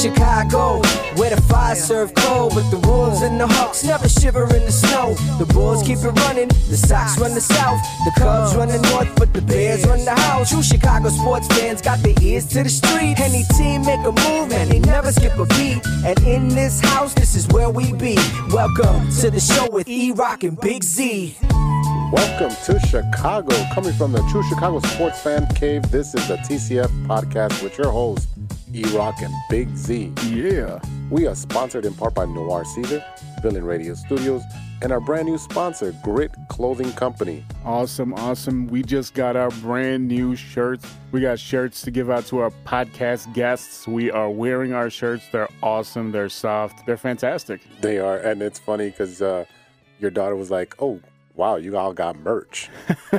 Chicago, where the fire serve cold, but the Wolves and the Hawks never shiver in the snow. The Bulls keep it running, the Sox run the South, the Cubs run the North, but the Bears run the house. True Chicago sports fans got their ears to the street. Any team make a move and they never skip a beat. And in this house, this is where we be. Welcome to the show with E Rock and Big Z. Welcome to Chicago. Coming from the True Chicago Sports Fan Cave, this is the TCF podcast with your hosts, E Rock and Big Z. Yeah. We are sponsored in part by Noir Caesar, Villain Radio Studios, and our brand new sponsor, Grit Clothing Company. Awesome, awesome. We just got our brand new shirts. We got shirts to give out to our podcast guests. We are wearing our shirts. They're awesome. They're soft. They're fantastic. They are, and it's funny because uh, your daughter was like, "Oh, wow, you all got merch."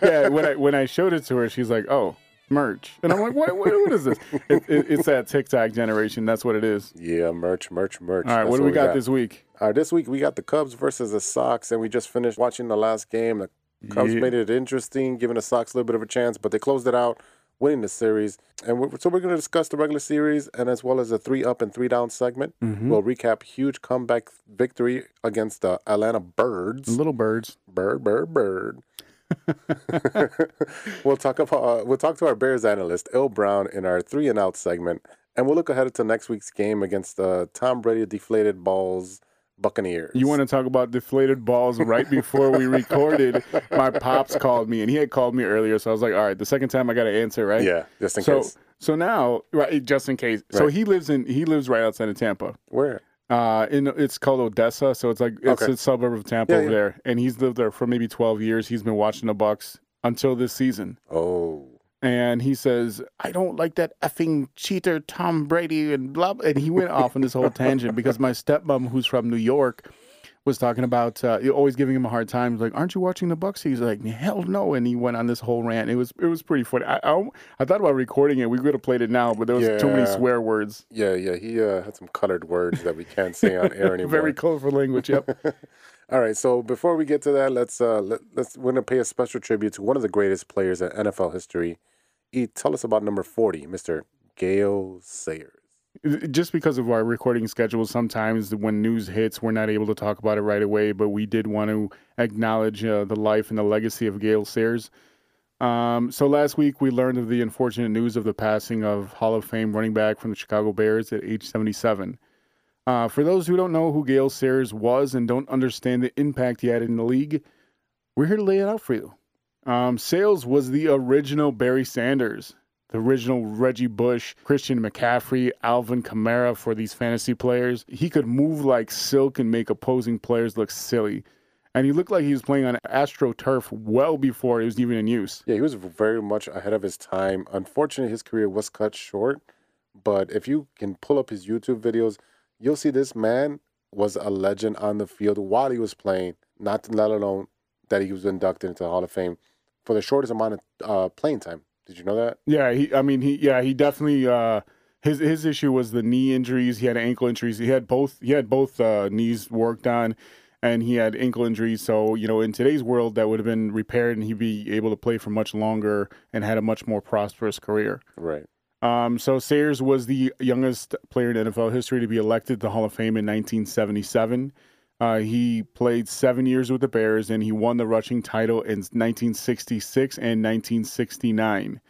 yeah, when I when I showed it to her, she's like, "Oh, merch," and I'm like, "What? What, what is this?" It, it, it's that TikTok generation. That's what it is. Yeah, merch, merch, merch. All right, That's what do we got, this week? Uh, this week we got the Cubs versus the Sox, and we just finished watching the last game. The Cubs Yeah. made it interesting, giving the Sox a little bit of a chance, but they closed it out, winning the series. And we're, so we're going to discuss the regular series and as well as the three up and three down segment. Mm-hmm. We'll recap huge comeback victory against the Atlanta Birds. Little birds. Bird, bird, bird. we'll talk about uh, we'll talk to our Bears analyst Ill Brown in our three and out segment, and we'll look ahead to next week's game against the Tom Brady deflated balls Buccaneers. You want to talk about deflated balls right before we recorded? My pops called me, and he had called me earlier, so I was like, "All right, the second time I got to answer, right?" Yeah, just in So, case. so now, right, just in case. So he lives in he lives right outside of Tampa. Where? Uh, in it's called Odessa, so it's like it's Okay. a suburb of Tampa Yeah, over yeah. there, and he's lived there for maybe twelve years. He's been watching the Bucks until this season, Oh, and he says, "I don't like that effing cheater Tom Brady," and blah. blah," And he went off on this whole tangent because my stepmom, who's from New York, was talking about uh, always giving him a hard time. Like, aren't you watching the Bucks? He's like, hell no, and he went on this whole rant. It was it was pretty funny. I I, I thought about recording it. We could have played it now, but there was too many swear words. yeah, yeah. He uh, had some colored words that we can't say on air anymore. Very colorful language. Yep. All right, so before we get to that, let's uh, let, let's we're gonna pay a special tribute to one of the greatest players in NFL history. E, tell us about number forty, Mister Gale Sayers. Just because of our recording schedule, sometimes when news hits, we're not able to talk about it right away. But we did want to acknowledge uh, the life and the legacy of Gale Sayers. Um, so last week we learned of the unfortunate news of the passing of Hall of Fame running back from the Chicago Bears at age 77. Uh, for those who don't know who Gale Sayers was and don't understand the impact he had in the league, we're here to lay it out for you. Um, Sayers was the original Barry Sanders, the original Reggie Bush, Christian McCaffrey, Alvin Kamara for these fantasy players. He could move like silk and make opposing players look silly. And he looked like he was playing on AstroTurf well before it was even in use. Yeah, he was very much ahead of his time. Unfortunately, his career was cut short. But if you can pull up his YouTube videos, you'll see this man was a legend on the field while he was playing. Not let alone that he was inducted into the Hall of Fame for the shortest amount of uh, playing time. Did you know that? Yeah, he. I mean, he. Yeah, he definitely. Uh, his his issue was the knee injuries. He had ankle injuries. He had both. He had both uh, knees worked on, and he had ankle injuries. So you know, in today's world, that would have been repaired, and he'd be able to play for much longer and had a much more prosperous career. Right. Um, so Sayers was the youngest player in NFL history to be elected to the Hall of Fame in 1977. Uh, he played seven years with the Bears, and he won the rushing title in 1966 and 1969.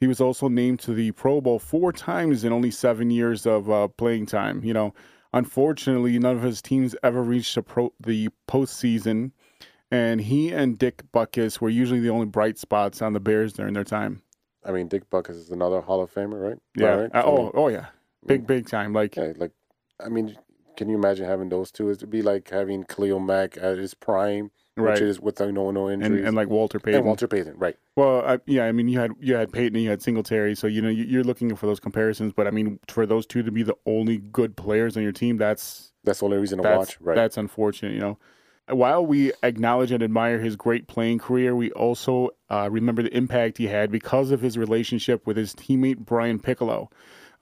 He was also named to the Pro Bowl four times in only seven years of uh, playing time. You know, unfortunately, none of his teams ever reached the, pro- the postseason, and he and Dick Butkus were usually the only bright spots on the Bears during their time. I mean, Dick Butkus is another Hall of Famer, right? Yeah. Right? Uh, So, oh, oh yeah. Big, big time. Like, yeah, like, I mean, can you imagine having those two? It'd be like having Khalil Mack at his prime, right. which is with no no and, injuries, and like Walter Payton. and Walter Payton, right? Well, I, yeah, I mean, you had you had Payton and you had Singletary, so you know you- you're looking for those comparisons. But I mean, for those two to be the only good players on your team, that's That's the only reason to watch, right? that's unfortunate. You know, while we acknowledge and admire his great playing career, we also uh, remember the impact he had because of his relationship with his teammate Brian Piccolo.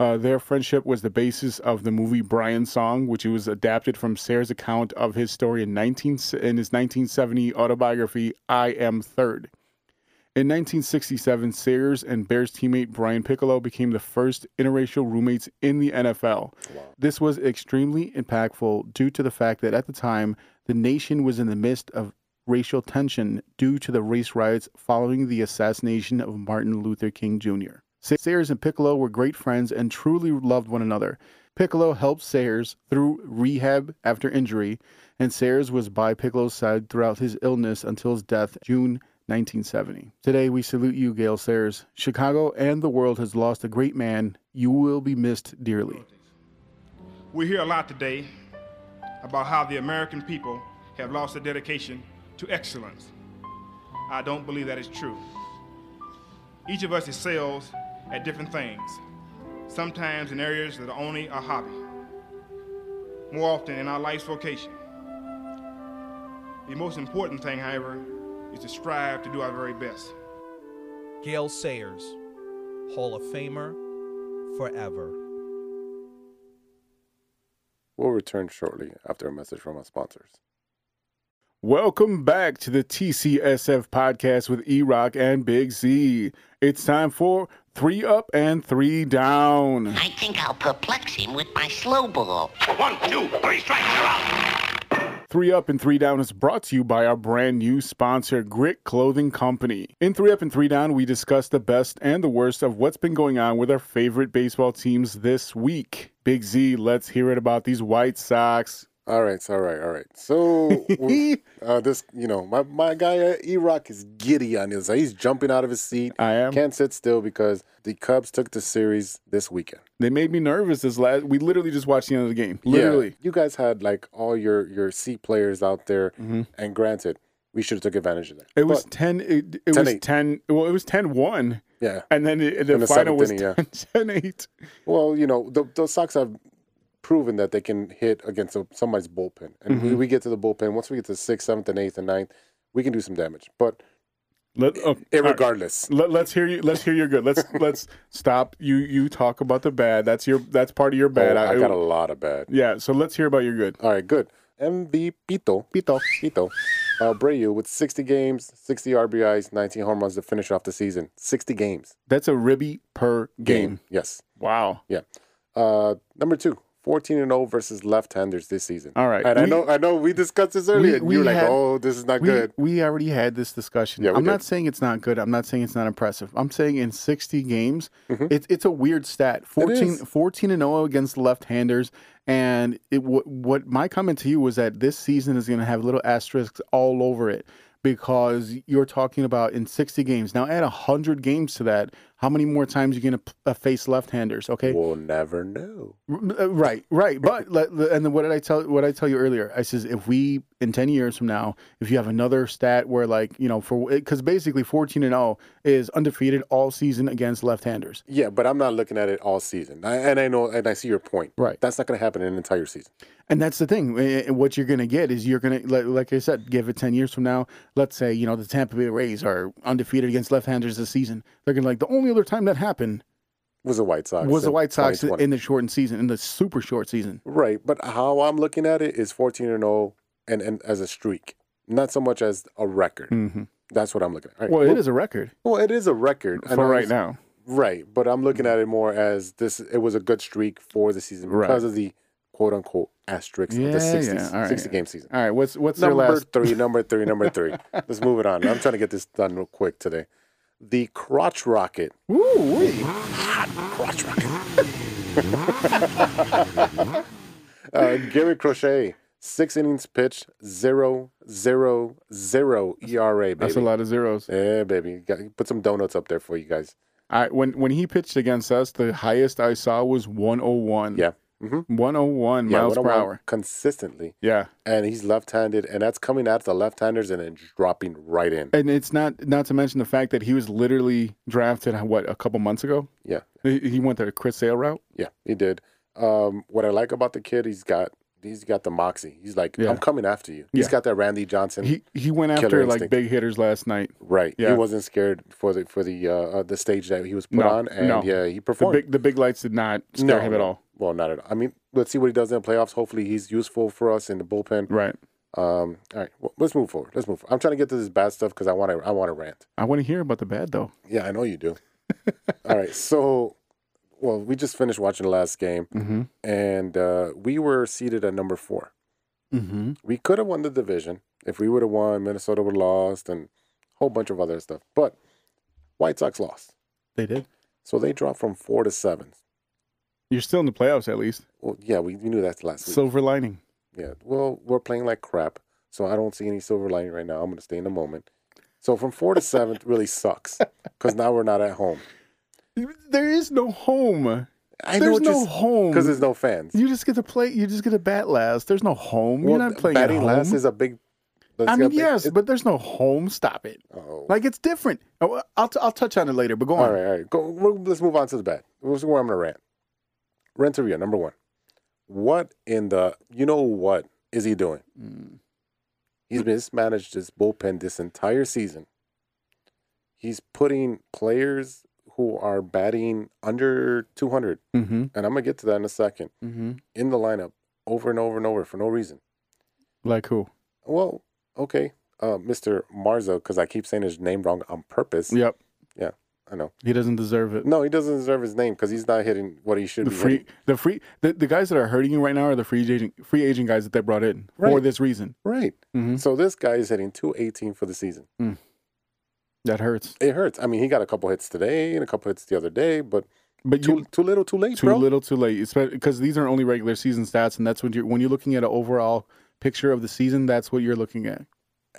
Uh, their friendship was the basis of the movie Brian's Song, which was adapted from Sayers' account of his story in 19 in his 1970 autobiography I Am Third. In 1967, Sayers and Bears teammate Brian Piccolo became the first interracial roommates in the NFL. This was extremely impactful due to the fact that at the time, the nation was in the midst of racial tension due to the race riots following the assassination of Martin Luther King Jr. Sayers and Piccolo were great friends and truly loved one another. Piccolo helped Sayers through rehab after injury, and Sayers was by Piccolo's side throughout his illness until his death, June 1970. Today, we salute you, Gale Sayers. Chicago and the world has lost a great man. You will be missed dearly. We hear a lot today about how the American people have lost their dedication to excellence. I don't believe that is true. Each of us excels at different things, sometimes in areas that are only a hobby, more often in our life's vocation. The most important thing, however, is to strive to do our very best. Gale Sayers, Hall of Famer, forever. We'll return shortly after a message from our sponsors. Welcome back to the TCSF podcast with E Rock and Big Z. It's time for three up and three down. I think I'll perplex him with my slow ball. One, two, three strikes, you're out. Three Up and Three Down is brought to you by our brand new sponsor, Grit Clothing Company. In Three Up and Three Down, we discuss the best and the worst of what's been going on with our favorite baseball teams this week. Big Z, let's hear it about these White Sox. All right, all right, all right. So we- uh, this, you know, my my guy uh, E Rock is giddy on this. He's jumping out of his seat. I am. Can't sit still because the Cubs took the series this weekend. They made me nervous this last. We literally just watched the end of the game. Literally. Yeah, you guys had like all your your seat players out there, Mm-hmm. and granted, we should have took advantage of that. It was 10 it, it 10 was eight. 10 well it was 10-1 yeah. and then it, the, the final was seventh 10, inning, 10-8 Well, you know, the, the Sox have proven that they can hit against a, somebody's bullpen, and Mm-hmm. we, we get to the bullpen. Once we get to sixth, seventh, and eighth, and ninth, we can do some damage. But Let, oh, all right. Let, let's hear you let's hear your good let's let's stop you you talk about the bad that's your that's part of your bad oh, I, got a lot of bad. yeah so let's hear about your good All right, good. MVP Pito, Pito, Pito, uh, Abreu with 60 games, 60 RBIs, 19 home runs to finish off the season. 60 games. that's a ribby per game, Yes. wow Yeah. Uh, number two, 14 and 0 versus left-handers this season. All right. And I know, I know, we discussed this earlier. and we you were like, "Oh, this is not we, good." we already had this discussion. Yeah, we I'm not saying it's not good. I'm not saying it's not impressive. I'm saying in 60 games, Mm-hmm. it's it's a weird stat. 14, is. 14 and 0 against left-handers. And it, what, what my comment to you was that this season is going to have little asterisks all over it because you're talking about in 60 games. Now add 100 games to that. How many more times you're going to uh, face left-handers? Okay. We'll never know. R- uh, Right, right. But and then what did I tell? What I tell you earlier? I says if we in ten years from now, if you have another stat where like you know for because basically fourteen and zero is undefeated all season against left-handers. Yeah, but I'm not looking at it all season. I, and I know, and I see your point. Right. That's not going to happen in an entire season. And that's the thing. eh, eh, What you're going to get is you're going to, like, like I said, give it 10 years from now. Let's say, you know, the Tampa Bay Rays are undefeated against left handers this season. They're going to like, the only other time that happened Was the White Sox was the White Sox in the shortened season, in the super short season. Right, but how I'm looking at it is 14 and 0 and and as a streak, not so much as a record. Mm-hmm. That's what I'm looking at. Right, Well, it is a record Well, it is a record for right now. Right, but I'm looking at it more as this. It was a good streak for the season Right. because of the quote unquote asterisks of the 60, yeah, all right. 60 game season. All right. What's, what's their Number last? three, number three, number three. Let's move it on. I'm trying to get this done real quick today. The crotch rocket. Ooh, wee. Crotch rocket. uh, Garrett Crochet, six innings pitched, zero, zero, zero ERA, baby. That's a lot of zeros. Yeah, baby. Put some donuts up there for you guys. I when when he pitched against us, the highest I saw was 101. Yeah. Mm-hmm. 101 Yeah, miles per hour. Consistently. Yeah. And he's left handed, and that's coming at the left handers and then dropping right in. And it's not not to mention the fact that he was literally drafted what a couple months ago. Yeah. He, he went the Chris Sale route. Yeah, he did. Um, what I like about the kid, he's got he's got the moxie. He's like, Yeah. I'm coming after you. He's Yeah. got that Randy Johnson. He he went after like instinct. big hitters last night. right. Yeah. He wasn't scared for the for the uh, uh, the stage that he was put No, on, and no. yeah, he The performed. big the big lights did not scare no, him at all. Well, not at all. I mean, let's see what he does in the playoffs. Hopefully, he's useful for us in the bullpen. Right. Um, all right, well, let's move forward. Let's move. Forward. I'm trying to get to this bad stuff because I want to. I want to rant. I want to hear about the bad though. Yeah, I know you do. all right, so well, we just finished watching the last game, Mm-hmm. and uh, we were seated at number four. Mm-hmm. We could have won the division if we would have won. Minnesota would have lost, and a whole bunch of other stuff. But White Sox lost, They did. so they dropped from four to seven. You're still in the playoffs at least. Well, yeah, we, we knew that last week. Silver lining. Yeah. Well, we're playing like crap, so I don't see any silver lining right now. I'm going to stay in the moment. So from four to seventh really sucks because now we're not at home. There is no home. I There's no home. because there's no fans. You just get to play. You just get to bat last. There's no home. Well, You're not playing batting at home. last is a big. I mean, yes, it- but there's no home. Stop it. oh. Like it's different. Oh, I'll t- I'll touch on it later. But go on. all right, all right. Go. Let's move on to the bat. This is where I'm going to rant. Renteria, number one. What in the? You know what is he doing? Mm. He's mismanaged his bullpen this entire season. He's putting players who are batting under 200, Mm-hmm. and I'm gonna get to that in a second, Mm-hmm. in the lineup over and over and over for no reason. Like who? Well, okay, uh, Mr. Marzo, because I keep saying his name wrong on purpose. Yep. Yeah, I know. He doesn't deserve it. No, he doesn't deserve his name because he's not hitting what he should The be free, hitting. the free, the, the guys that are hurting you right now are the free agent, free agent guys that they brought in for this reason. Right. Mm-hmm. So this guy is hitting 218 for the season. That hurts. It hurts. I mean, he got a couple hits today and a couple hits the other day, but But too you, too little, too late, too bro. little, too late. Because these are only regular season stats, and that's when you're when you're looking at an overall picture of the season. That's what you're looking at.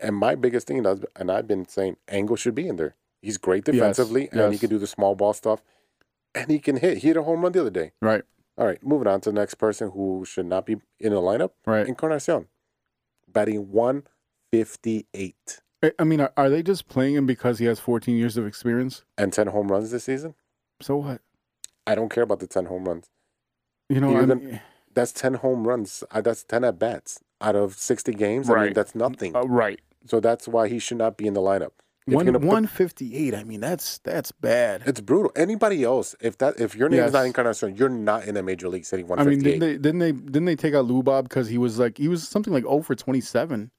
And my biggest thing, and I've been saying, Engel should be in there. He's great defensively, and he can do the small ball stuff, and he can hit. He hit a home run the other day. Right. All right, moving on to the next person who should not be in the lineup. Right. Encarnacion, batting 158 I- I mean, are, are they just playing him because he has 14 years of experience? and 10 home runs this season. So what? I don't care about the 10 home runs. You know, I mean, That's 10 home runs. Uh, That's 10 at bats out of 60 games. I mean, Right. that's nothing. uh, right. So that's why he should not be in the lineup. If One you're gonna put- 158. I mean, that's that's bad. It's brutal. Anybody else, if that if your name is not Yes. Encarnacion, you're not in a major league hitting I mean, 158. didn't they didn't they didn't they take out Lou Bob because he was like he was something like 0 for 27.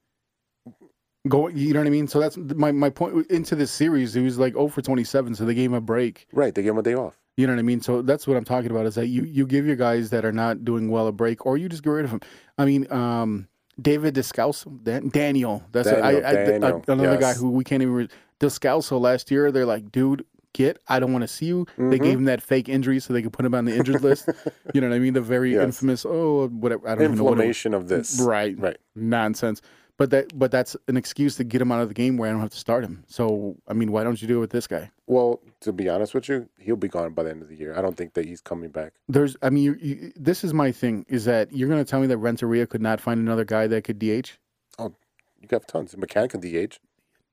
Going, you know what I mean? So that's my my point into this series. He was like 0 for 27, so they gave him a break. right, they gave him a day off. You know what I mean? So that's what I'm talking about. Is that you you give your guys that are not doing well a break, or you just get rid of them. I mean, um, David Descalso, Dan, Daniel. That's I, Daniel, I, I- Daniel, another guy who we can't even. Re- Descalso last year, they're like, dude, get. I don't want to see you. They Mm-hmm. gave him that fake injury so they could put him on the injured list. You know what I mean? The very Yes. infamous. Oh, whatever. I don't even know what it, Inflammation of this. Right. Right. nonsense. But that but that's an excuse to get him out of the game where I don't have to start him. So I mean, why don't you do it with this guy? Well, to be honest with you, he'll be gone by the end of the year. I don't think that he's coming back. There's, I mean, you, you, this is my thing: is that you're going to tell me that Renteria could not find another guy that could DH? Oh, you have tons. McCann can DH. The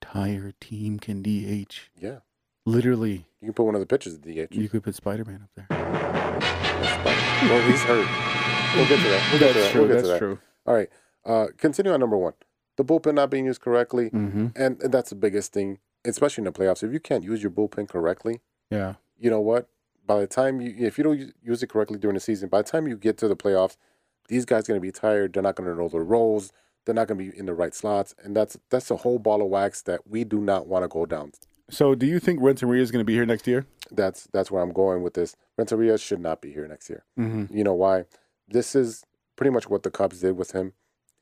entire team can DH. Yeah. Literally, You can put one of the pitchers at DH. you could put Spider Man up there. well, he's hurt. We'll get to that. We'll get to that. true. We'll get That's to that. true. All right. Uh, continue on number one. The bullpen not being used correctly. Mm-hmm. And, and that's the biggest thing, especially in the playoffs. If you can't use your bullpen correctly, Yeah. you know what? By the time you, if you don't use it correctly during the season, by the time you get to the playoffs, these guys are going to be tired. They're not going to know their roles. They're not going to be in the right slots, and that's that's a whole ball of wax that we do not want to go down. So, do you think Renteria is going to be here next year? That's that's where I'm going with this. Renteria should not be here next year. Mm-hmm. You know why? This is pretty much what the Cubs did with him.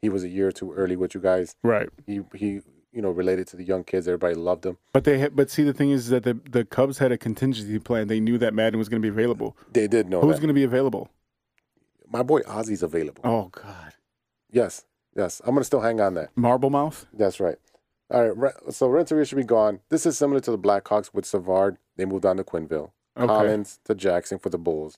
He was a year too early with you guys. Right. He he you know related to the young kids. Everybody loved him. But they, ha- but see, the thing is that the the Cubs had a contingency plan. They knew that Maddon was going to be available. They did know Who's that. going to be available? My boy Ozzie's available. Oh God, Yes, yes. I'm gonna still hang on that. Marble Mouth. That's right. All right. So Renteria should be gone. This is similar to the Blackhawks with Savard. They moved on to Quenneville. Okay. Collins to Jackson for the Bulls.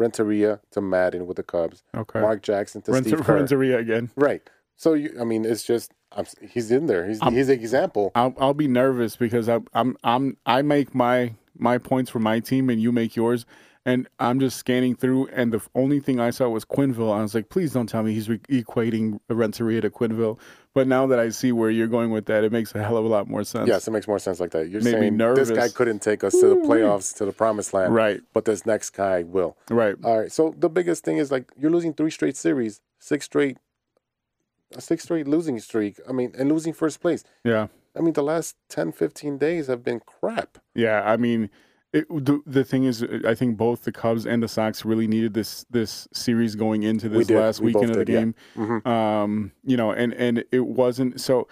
Renteria to Maddon with the Cubs. Okay. Mark Jackson to Rente- Steve Kerr. Renteria again. Right. So you, I mean, it's just I'm, he's in there. He's I'm- he's an example. I'll I'll be nervous because I'm I'm I'm I make my my points for my team and you make yours, and I'm just scanning through and the only thing I saw was Quenneville. I was like, please don't tell me he's re- equating Renteria to Quenneville. But now that I see where you're going with that, it makes a hell of a lot more sense. Yes, it makes more sense like that. You're Made saying this guy couldn't take us to the playoffs, to the promised land, Right. But this next guy will. Right. All right. So the biggest thing is like you're losing three straight series, six straight a six straight losing streak. I mean, and losing first place. Yeah. I mean, the last 10, 15 days have been crap. Yeah, I mean, it, the the thing is, I think both the Cubs and the Sox really needed this this series going into this did. last We weekend of the did, yeah. game. Mhm. Um, you know, and and it wasn't so.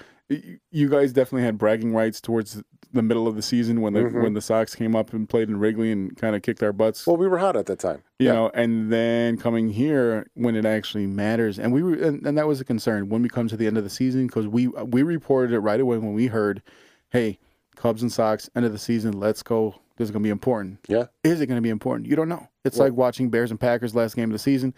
You guys definitely had bragging rights towards the middle of the season when the Mhm. when the Sox came up and played in Wrigley and kind of kicked our butts. Well, we were hot at that time. you yeah. know, and then coming here when it actually matters, and we were, and, and that was a concern when we come to the end of the season because we we reported it right away when we heard, hey, Cubs and Sox end of the season, let's go. This is gonna be important. Yeah. Is it gonna be important? You don't know. It's Well- like watching Bears and Packers last game of the season.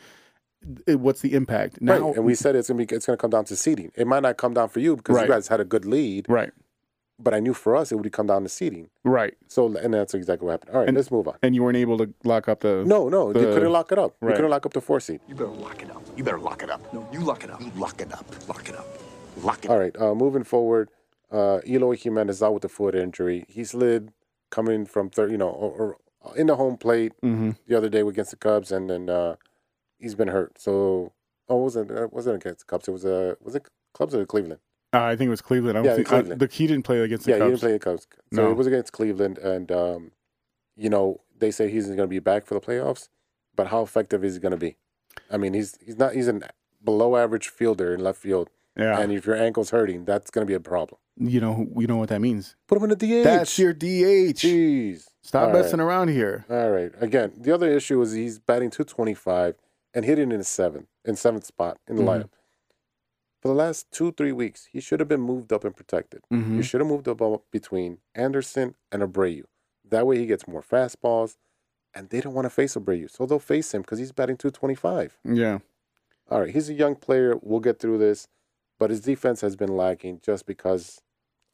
It- what's the impact now? right. And we said it's gonna be it's gonna come down to seeding. It might not come down for you because Right. you guys had a good lead, right, but I knew for us it would come down to seeding. right, So and that's exactly what happened. All right, And- let's move on. and you weren't able to lock up the No, no, they the- couldn't lock it up. We right. couldn't lock up the four seed. You better lock it up. You better lock it up. No, you lock it up. You lock it up. Lock it up. Lock it up. All right, uh, moving forward, uh, Eloy Jimenez out with a foot injury. He slid coming from third, you know, or, or in the home plate Mhm. the other day against the Cubs, and then uh, he's been hurt. So, oh, it wasn't it wasn't against the Cubs? It was uh, was it Cubs or Cleveland? Uh, I think it was Cleveland. I don't Yeah, think Cleveland. Uh, the he didn't play against the yeah, he didn't play the Cubs. So No. it was against Cleveland, and um, you know they say he's going to be back for the playoffs, but how effective is he going to be? I mean, he's he's not he's an below average fielder in left field, yeah, and if your ankle's hurting, that's going to be a problem. you know, you know what that means. Put him in the DH. That's your DH. Jeez. Stop All right. messing around here. All right. Again, the other issue is he's batting 225 and hitting in the seventh, in seventh spot in the Mhm. lineup. For the last two, three weeks, he should have been moved up and protected. Mhm. You should have moved up up between Anderson and Abreu. That way he gets more fastballs, and they don't want to face Abreu. So they'll face him because he's batting 225. Yeah. All right. He's a young player. We'll get through this. But his defense has been lacking just because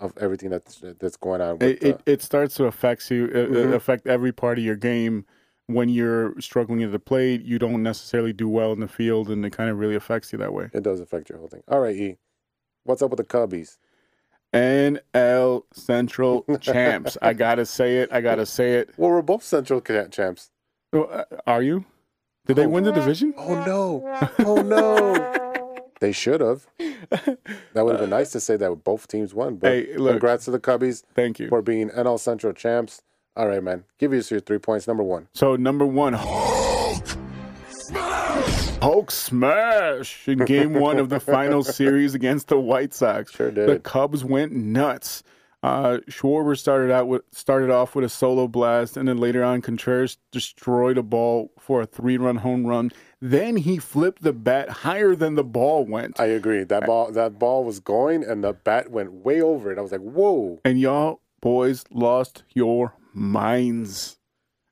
of everything that's that's going on. With, It, it, uh, it starts to affect you, uh, uh, Mhm. affect every part of your game. When you're struggling at the plate, you don't necessarily do well in the field, and it kind of really affects you that way. it does affect your whole thing. All right, E. What's up with the Cubbies? NL Central champs. I gotta say it. I gotta say it. Well, we're both Central ca- champs. Oh, uh, Are you? Did they win the division? Oh no! Oh no! They should have. That would have been uh, nice to say that both teams won. But Hey, look. congrats to the Cubbies Thank you. for being NL Central champs. All right, man. Give us your three points. Number one. So number one, Hulk smash Hulk smash in Game One of the final series against the White Sox. Sure did. The. Cubs went nuts. Uh, Schwarber started out with started off with a solo blast, and then later on, Contreras destroyed a ball for a three-run home run. Then he flipped the bat higher than the ball went, I agree. That ball, that ball was going, and the bat went way over it. I was like, "Whoa!" and y'all boys lost your minds.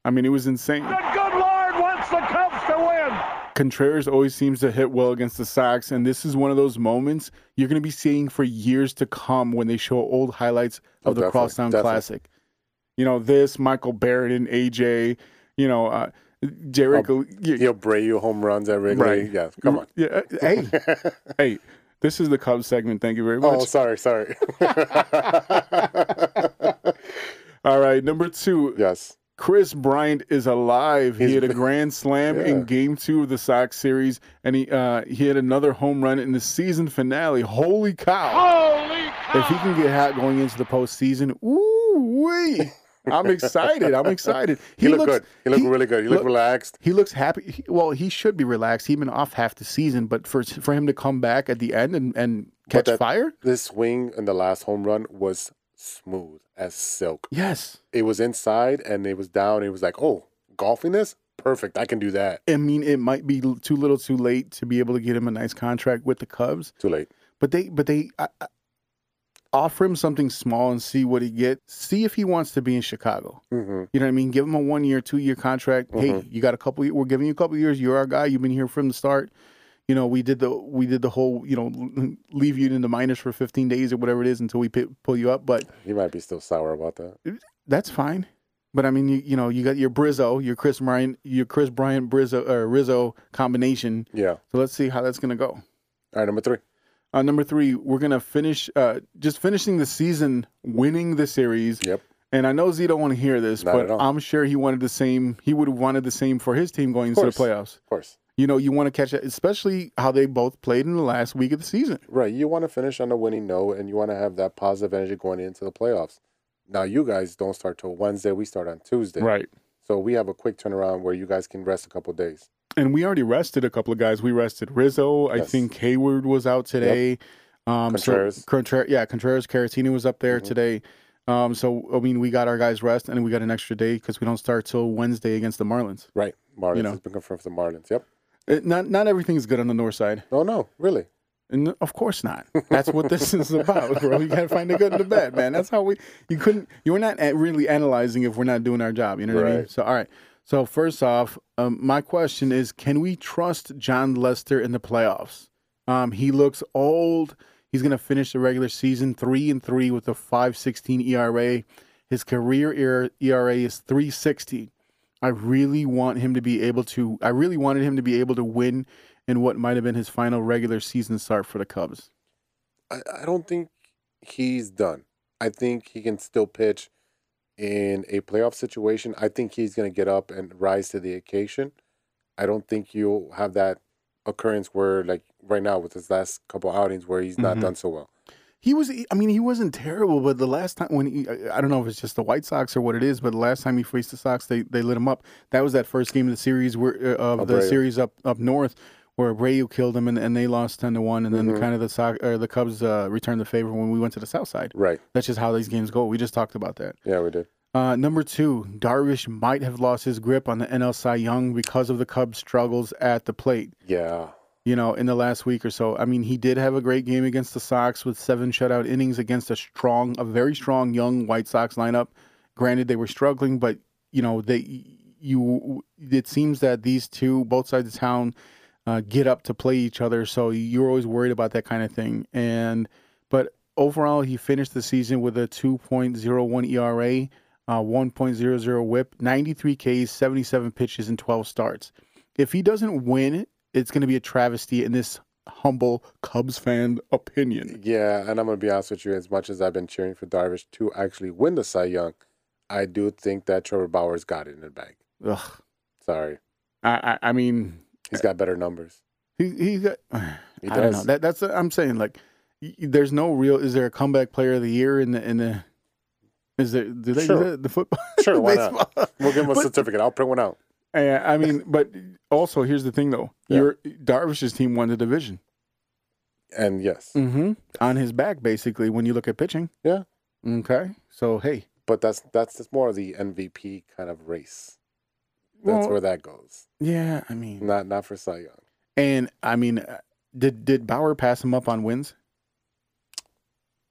I mean, it was insane. The good Lord wants the Cubs to win. Contreras always seems to hit well against the Sox, and this is one of those moments you're going to be seeing for years to come when they show old highlights Oh, of the definitely, Crosstown definitely. Classic. You know, this Michael Barrett and AJ. You know, uh, Derek. He'll bray you home runs at Wrigley. Right. Yeah, come on. Yeah, uh, hey, hey. This is the Cubs segment. Thank you very much. Oh, sorry, sorry. All right, number two. yes. Kris Bryant is alive. He's he had a grand slam Yeah. in Game Two of the Sox series, and he uh, he had another home run in the season finale. Holy cow! Holy If he can get hot going into the postseason, ooh wee! I'm excited. I'm excited. He, looked looks- good. He looked really good. He looked look- relaxed. He looks happy. He- well, he should be relaxed. He's been off half the season, but for for him to come back at the end and, and catch that- fire, This swing and the last home run was smooth as silk. yes. It was inside and it was down. It was like, oh, golfing this? Perfect. I can do that. I mean, it might be too little, too late to be able to get him a nice contract with the Cubs. Too late. But they, but they I, I- offer him something small and see what he gets. See if he wants to be in Chicago. hmm You know what I mean? Give him a one year, two year contract. Hey, Mhm. you got a couple. We're giving you a couple years. You're our guy. You've been here from the start. You know, we did the we did the whole you know leave you in the minors for 15 days or whatever it is until we pi pull you up. But He might be still sour about that. that's fine. But I mean, you you know, you got your Bryzzo, your Kris Bryant, your Kris Bryant Bryzzo or Rizzo combination. Yeah. So let's see how that's gonna go. All right, number three. Uh, number three, we're gonna finish uh, just finishing the season, winning the series. Yep. And I know Z don't want to hear this, Not but. I'm sure he wanted the same. He would have wanted the same for his team going into the playoffs. Of course. You know, you want to catch it, especially how they both played in the last week of the season. Right. You want to finish on a winning note and you want to have that positive energy going into the playoffs. Now, you guys don't start till Wednesday. We start on Tuesday. Right. So we have a quick turnaround where you guys can rest a couple days. And we already rested a couple of guys. We rested Rizzo. I think Heyward was out today. Um, Contreras. So, Contreras, yeah, Contreras Caratini was up there today. Um, so I mean, we got our guys rest, and we got an extra day because we don't start till Wednesday against the Marlins. Right. Marlins. You know. It's been confirmed for the Marlins. Yep. Uh, not not everything's good on the north side, Oh no, really. and of course not. That's what this is about, bro. You gotta find the good and the bad, man. That's how we. You couldn't. You're not really analyzing if we're not doing our job. You know what I mean? Right. So all right. So first off, um, my question is: Can we trust Jon Lester in the playoffs? Um, he looks old. He's going to finish the regular season three and three with a five sixteen ERA. His career ER- ERA is three sixty. I really want him to be able to. I really wanted him to be able to win in what might have been his final regular season start for the Cubs. I, I don't think he's done. I think he can still pitch in a playoff situation. I think he's going to get up and rise to the occasion. I don't think you'll have that occurrence where, like right now, with his last couple outings, where he's not Mhm. done so well. He was. I mean, he wasn't terrible, but the last time when he, I don't know if it's just the White Sox or what it is, but the last time he faced the Sox, they they lit him up. That was that first game of the series where uh, of the series up up north, where Abreu killed him and, and they lost ten to one, and then Mhm. kind of the Sox or the Cubs uh, returned the favor when we went to the South Side. Right. That's just how these games go. We just talked about that. Yeah, we did. Uh, number two, Darvish might have lost his grip on the NL Cy Young because of the Cubs' struggles at the plate. Yeah. You know, in the last week or so. I mean, he did have a great game against the Sox with seven shutout innings against a strong, a very strong young White Sox lineup. Granted, they were struggling, but you know, they you. It seems that these two, both sides of town, uh, get up to play each other. So you're always worried about that kind of thing. And but overall, he finished the season with a 2.01 ERA, uh, 1.00 WHIP, 93 Ks, 77 pitches, and 12 starts. If he doesn't win, it's going to be a travesty in this humble Cubs fan opinion. Yeah, and I'm gonna be honest with you. As much as I've been cheering for Darvish to actually win the Cy Young, I do think that Trevor Bauer's got it in the bag. Ugh. Sorry, I, I, I mean, he's got better numbers. he, he got. He I don't know. That, that's I'm saying. Like, there's no real. Is there a comeback player of the year in the in the? Is there? Do they Sure. do that, the football? Sure, why not? We'll give him a But- certificate. I'll print one out. Uh, I mean, but also here's the thing though. Yeah. Your Darvish's team won the division. And yes, Mm-hmm. On his back, basically, when you look at pitching. Yeah. Okay. So hey, but that's that's just more of the MVP kind of race. That's Well- where that goes. yeah. I mean, Not not for Cy Young. and I mean, uh, did did Bauer pass him up on wins?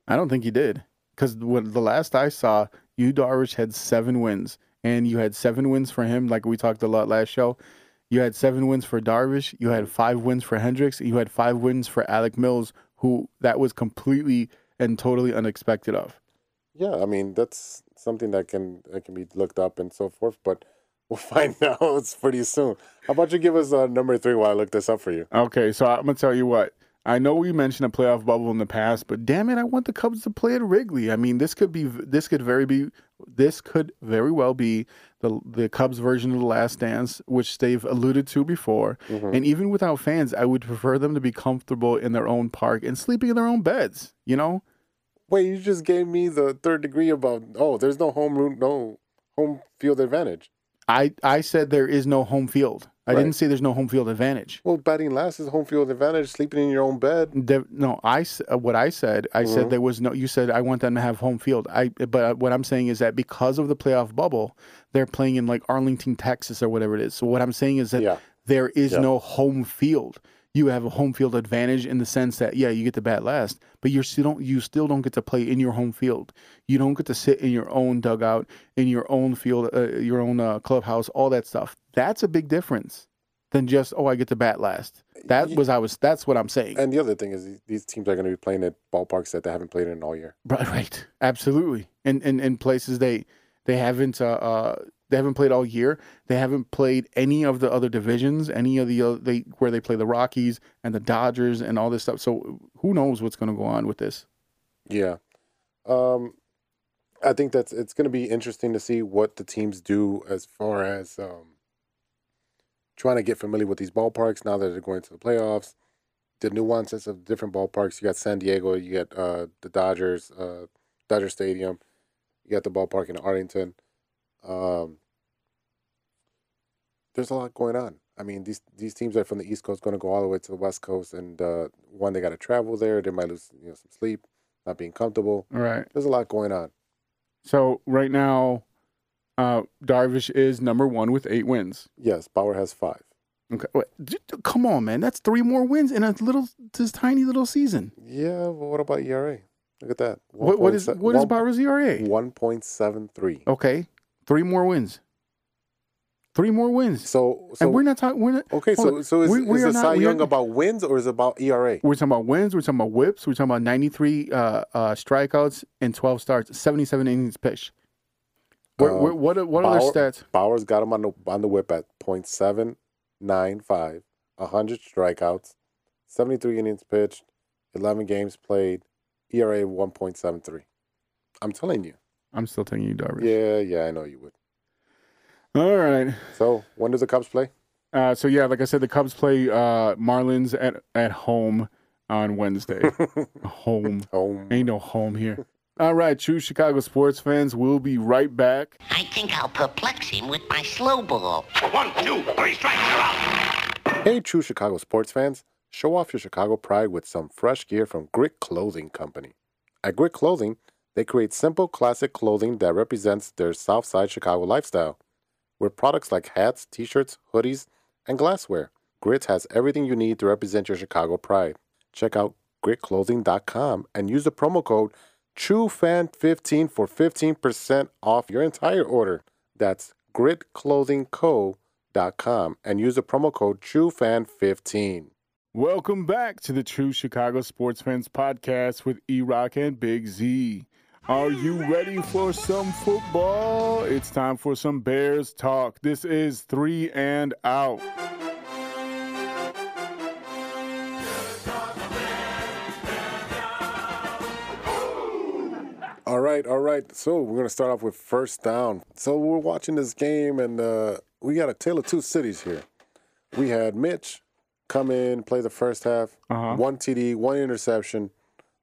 I don't think he did, because when the last I saw, you Darvish had seven wins, and you had seven wins for him, like we talked a lot last show. You had seven wins for Darvish. You had five wins for Hendricks. You had five wins for Alec Mills, who that was completely and totally unexpected of. Yeah, I mean that's something that can that can be looked up and so forth. But we'll find out it's pretty soon. How about you give us uh, number three while I look this up for you? Okay, so I'm gonna tell you what. I know we mentioned a playoff bubble in the past, but damn it, I want the Cubs to play at Wrigley. I mean, this could be, this could very be, this could very well be the the Cubs version of the Last Dance, which they've alluded to before. Mm-hmm. And even without fans, I would prefer them to be comfortable in their own park and sleeping in their own beds. You know, Wait, you just gave me the third degree about oh, there's no home room, no home field advantage. I I said there is no home field. I Right. didn't say there's no home field advantage. Well, batting last is home field advantage. Sleeping in your own bed. No, I uh, what I said. I said there was no. You said I want them to have home field. I but uh, what I'm saying is that because of the playoff bubble, they're playing in like Arlington, Texas, or whatever it is. So what I'm saying is that Yeah. there is Yeah. no home field. You have a home field advantage in the sense that yeah, you get to bat last, but you still don't. You still don't get to play in your home field. You don't get to sit in your own dugout, in your own field, uh, your own uh, clubhouse, all that stuff. That's a big difference than just oh, I get to bat last. That was I was. That's what I'm saying. And the other thing is these- teams are going to be playing at ballparks that they haven't played in all year. Right, right, absolutely. And and in places they they haven't uh, uh they haven't played all year. They haven't played any of the other divisions, any of the other, they where they play the Rockies and the Dodgers and all this stuff. So who knows what's going to go on with this? Yeah. Um, I think that's it's going to be interesting to see what the teams do as far as um, trying to get familiar with these ballparks now that they're going to the playoffs. The nuances of different ballparks. You got San Diego, you got uh, the Dodgers, uh, Dodger Stadium, you got the ballpark in Arlington. Um, there's a lot going on. I mean, these these teams are from the East Coast going to go all the way to the West Coast, and uh, one they got to travel there. They might lose you know some sleep, not being comfortable. All right. There's a lot going on. So right now, uh, Darvish is number one with eight wins. Yes, Bauer has five. Okay. Wait, d- d- come on, man. That's three more wins in a little, this tiny little season. Yeah, but what about ERA? Look at that. What, what is 1.7 what is one- Bauer's ERA? 1.73. Okay, three more wins. Three more wins. So, so and we're not talking. We're not. okay. So, on. so is, We- is we the Cy Young about wins or is it about ERA? We're talking about wins. We're talking about whips. We're talking about 93 uh, uh, strikeouts and 12 starts, 77 innings pitched. Where, Uh, where, what are, what are Bauer- their stats? Bauer's got him on the on the whip at .795, 100 strikeouts, 73 innings pitched, 11 games played, ERA 1.73. I'm telling you. I'm still taking you, Darvish. Yeah, yeah, I know you would. All right. So, when does the Cubs play? Uh, so yeah, like I said, the Cubs play uh, Marlins at at home on Wednesday. home. Home. Ain't no home here. All right, true Chicago sports fans. We'll be right back. I think I'll perplex him with my slow ball. One, two, three strikes, you're out. Hey, true Chicago sports fans, show off your Chicago pride with some fresh gear from Grit Clothing Company. At Grit Clothing, they create simple, classic clothing that represents their Southside Chicago lifestyle. With products like hats, t shirts, hoodies, and glassware, Grit has everything you need to represent your Chicago pride. Check out gritclothing.com and use the promo code TrueFan15 for 15% off your entire order. That's gritclothingco.com and use the promo code TrueFan15. Welcome back to the True Chicago Sports Fans podcast with E Rock and Big Z. Are you ready for some football? It's time for some Bears talk. This is three and out. All right, all right. So we're gonna start off with first down. So we're watching this game, and uh, we got a tale of two cities here. We had Mitch come in, play the first half, Uh-huh. one TD, one interception,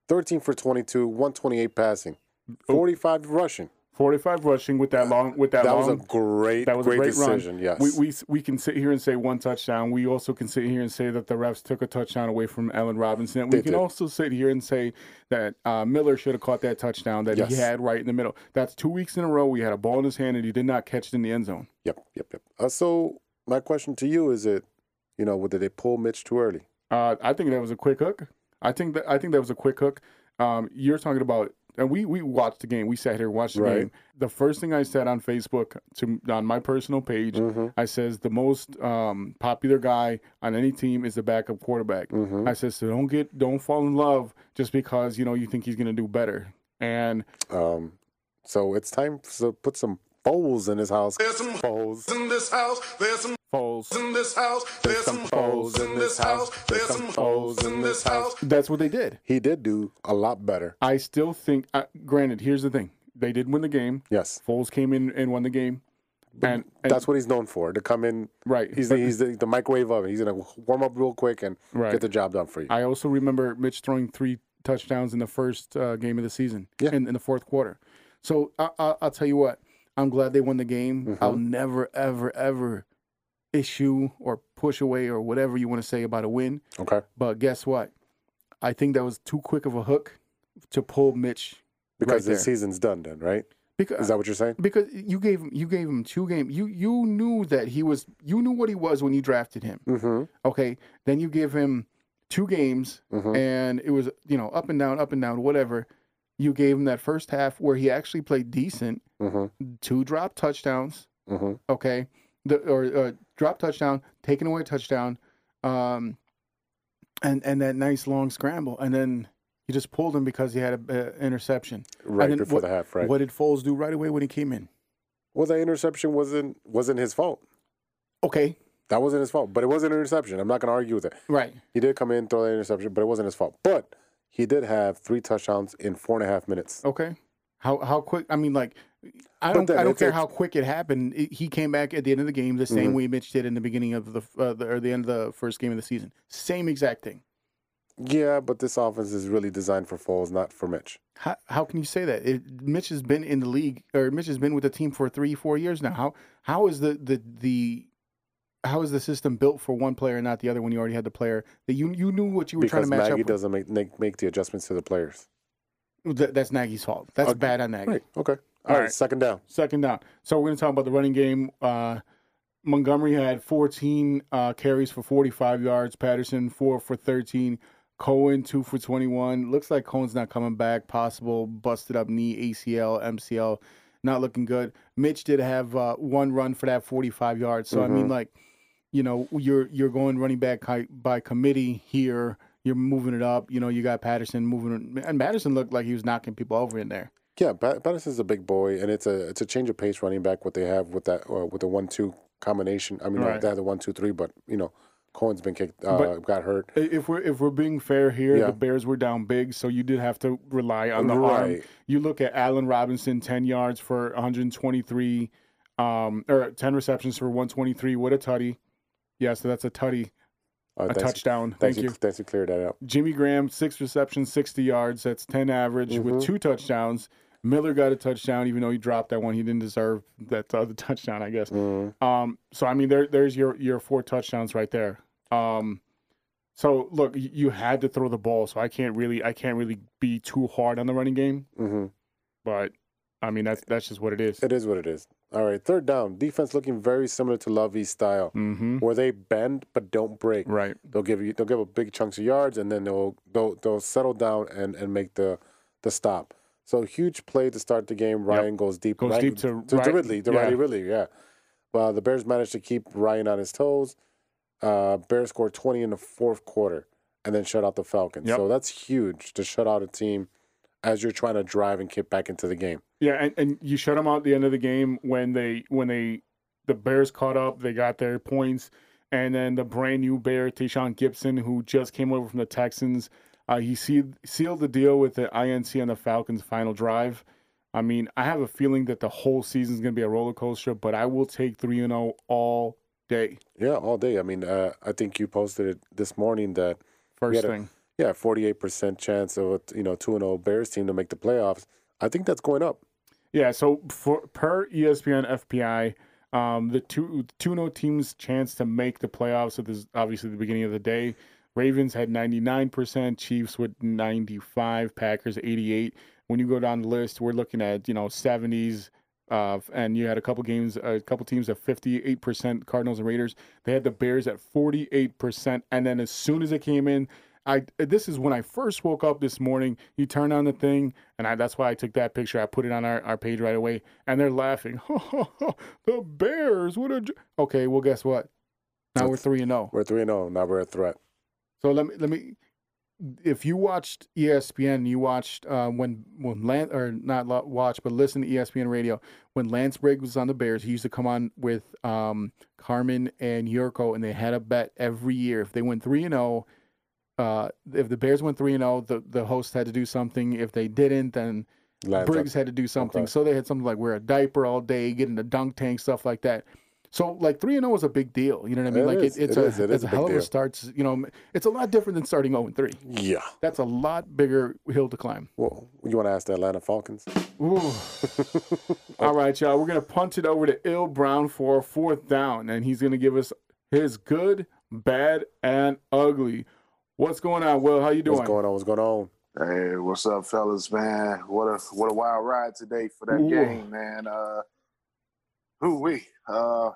13 for 22, 128 passing, 45 rushing. 45 rushing with that long with that, That was a great, that was great, a great decision. run. Yes. We, we we can sit here and say one touchdown. We also can sit here and say that the refs took a touchdown away from Allen Robinson. We They can did. also sit here and say that uh, Miller should have caught that touchdown that he had right in the middle. That's two weeks in a row. We had a ball in his hand and he did not catch it in the end zone. Yep, yep, yep. Uh, so my question to you is: It, you know, did they pull Mitch too early? Uh, I think that was a quick hook. I think that I think that was a quick hook. Um, you're talking about, and we we watched the game. We sat here and watched the Right. game. The first thing I said on Facebook to on my personal page, Mm-hmm. I says the most um, popular guy on any team is the backup quarterback. Mm-hmm. I said so don't get don't fall in love just because you know you think he's gonna do better. And Um, so it's time to put some Foles in his house. There's some Foles. in this house. There's some Foles. in this house. There's some hoes in this house. There's some hoes in this house. That's what they did. He did do a lot better. I still think. Uh, granted, here's the thing: they did win the game. Yes. Foles came in and won the game. And, and That's what he's known for. To come in, Right. He's the, he's the, the microwave oven. He's gonna warm up real quick and Right. get the job done for you. I also remember Mitch throwing three touchdowns in the first uh, game of the season, Yeah. in, in the fourth quarter. So I, I, I'll tell you what, I'm glad they won the game. Mm-hmm. I'll never, ever, ever issue or push away or whatever you want to say about a win. okay, But guess what? I think that was too quick of a hook to pull Mitch because right the season's done. Then, right? Because Is that what you're saying? because you gave him you gave him two games. You you knew that he was you knew what he was when you drafted him. Mm-hmm. Okay, then you give him two games, Mhm. and it was you know up and down, up and down, whatever. You gave him that first half where he actually played decent, Mm-hmm. two drop touchdowns. Mm-hmm. Okay, the or uh, drop touchdown, taken away touchdown, um, and and that nice long scramble, and then you just pulled him because he had a, interception. Right before what- the half, right? What did Foles do right away when he came in? Well, the interception wasn't wasn't his fault. Okay, That wasn't his fault, but it was an interception. I'm not going to argue with it. right. He did come in, throw the interception, but it wasn't his fault. But he did have three touchdowns in four and a half minutes. Okay. How how quick? I mean, like, I don't I don't care how quick it happened. It- he came back at the end of the game the same Mhm. way Mitch did in the beginning of the, uh, the or the end of the first game of the season. Same exact thing. Yeah, but this offense is really designed for Foles, not for Mitch. How, how can you say that? It, Mitch has been in the league, or Mitch has been with the team for three, four years now. How how is the the the how is the system built for one player and not the other when you already had the player that you you knew what you were trying to match Nagy up? doesn't make, make make the adjustments to the players. That's Nagy's fault. That's Okay. bad on Nagy. Right. Okay. All All right. right. Second down. Second down. So we're going to talk about the running game. Uh, Montgomery had 14 uh, carries for 45 yards. Patterson four for 13. Cohen two for 21. Looks like Cohen's not coming back. Possible busted up knee, ACL, MCL. Not looking good. Mitch did have uh, one run for that 45 yards. So I mean, like, you know, you're you're going running back by committee here. You're moving it up. You know, you got Patterson moving, and Patterson looked like he was knocking people over in there. Yeah, Pat- Patterson's a big boy, and it's a it's a change of pace running back. What they have with that uh, with the one two combination. I mean, Right. they have the one two three, but you know, Cohen's been kicked, uh, got hurt. If we're if we're being fair here, Yeah. the Bears were down big, so you did have to rely on the arm. You look at Allen Robinson, ten yards for 123, um, or ten receptions for 123. What a tutty! Yeah, so that's a tutty, Uh, a touchdown. Thank you. Thanks for clearing that up. Jimmy Graham, six receptions, 60 yards. That's 10 average Mm-hmm. with two touchdowns. Miller got a touchdown, even though he dropped that one. He didn't deserve that other touchdown, I guess. Mm-hmm. Um, so I mean, there there's your your four touchdowns right there. Um, so look, you had to throw the ball, so I can't really I can't really be too hard on the running game, hmm but I mean that's that's just what it is. It is what it is. All right, third down. Defense looking very similar to Lovie's style, Mm-hmm. where they bend but don't break. Right. They'll give you they'll give up big chunks of yards, and then they'll they'll they'll settle down and and make the the stop. So huge play to start the game. Ryan goes deep. Goes right, deep to to, Ry- Ridley. To yeah. Riley Ridley. Yeah. Well, the Bears managed to keep Ryan on his toes. Uh, Bears scored 20 in the fourth quarter and then shut out the Falcons. Yep. So that's huge to shut out a team as you're trying to drive and get back into the game. Yeah, and, and you shut them out at the end of the game when they when they the Bears caught up, they got their points, and then the brand new Bear, Tashaun Gipson, who just came over from the Texans, uh, he sealed sealed the deal with the INC on the Falcons' final drive. I mean, I have a feeling that the whole season is going to be a roller coaster, but I will take three and zero all day. Yeah, all day. I mean, uh, I think you posted it this morning that First had a- thing. yeah, 48% chance of a you know 2 and 0 Bears team to make the playoffs. I think that's going up. Yeah, so for per ESPN FPI, um, the two two no teams chance to make the playoffs. So this is obviously the beginning of the day. Ravens had ninety nine percent, Chiefs with ninety five, Packers eighty eight. When you go down the list, we're looking at you know seventies. Uh, and you had a couple games, a couple teams at 58%, Cardinals and Raiders. They had the Bears at 48%. And then as soon as it came in, I this is when I first woke up this morning. You turn on the thing, and I, that's why I took that picture. I put it on our, our page right away, and they're laughing. the Bears, what a j-" okay. Well, guess what? Now we're three and zero. We're 3 and 0. Now we're a threat. So let me let me. If you watched ESPN, you watched uh, when when Lance or not watch, but listen to ESPN radio when Lance Briggs was on the Bears. He used to come on with um, Carmen and Jurko, and they had a bet every year. If they went three and zero, uh, if the Bears went three and zero, the the host had to do something. If they didn't, then up. Briggs had to do something. Okay. So they had something like wear a diaper all day, get in the dunk tank, stuff like that. So like three and zero is a big deal. You know what I mean? It like is. it's It a is. It it's a hell of a start. You know, it's a lot different than starting zero and three. Yeah. That's a lot bigger hill to climb. Well, you want to ask the Atlanta Falcons? Ooh. All right, y'all. We're gonna punt it over to Ill Brown for a fourth down, and he's gonna give us his good, bad, and ugly. What's going on, Will? How you doing? What's going on? What's going on? Hey, what's up, fellas, man? What a what a wild ride today for that Ooh. game, man. Uh who we? Uh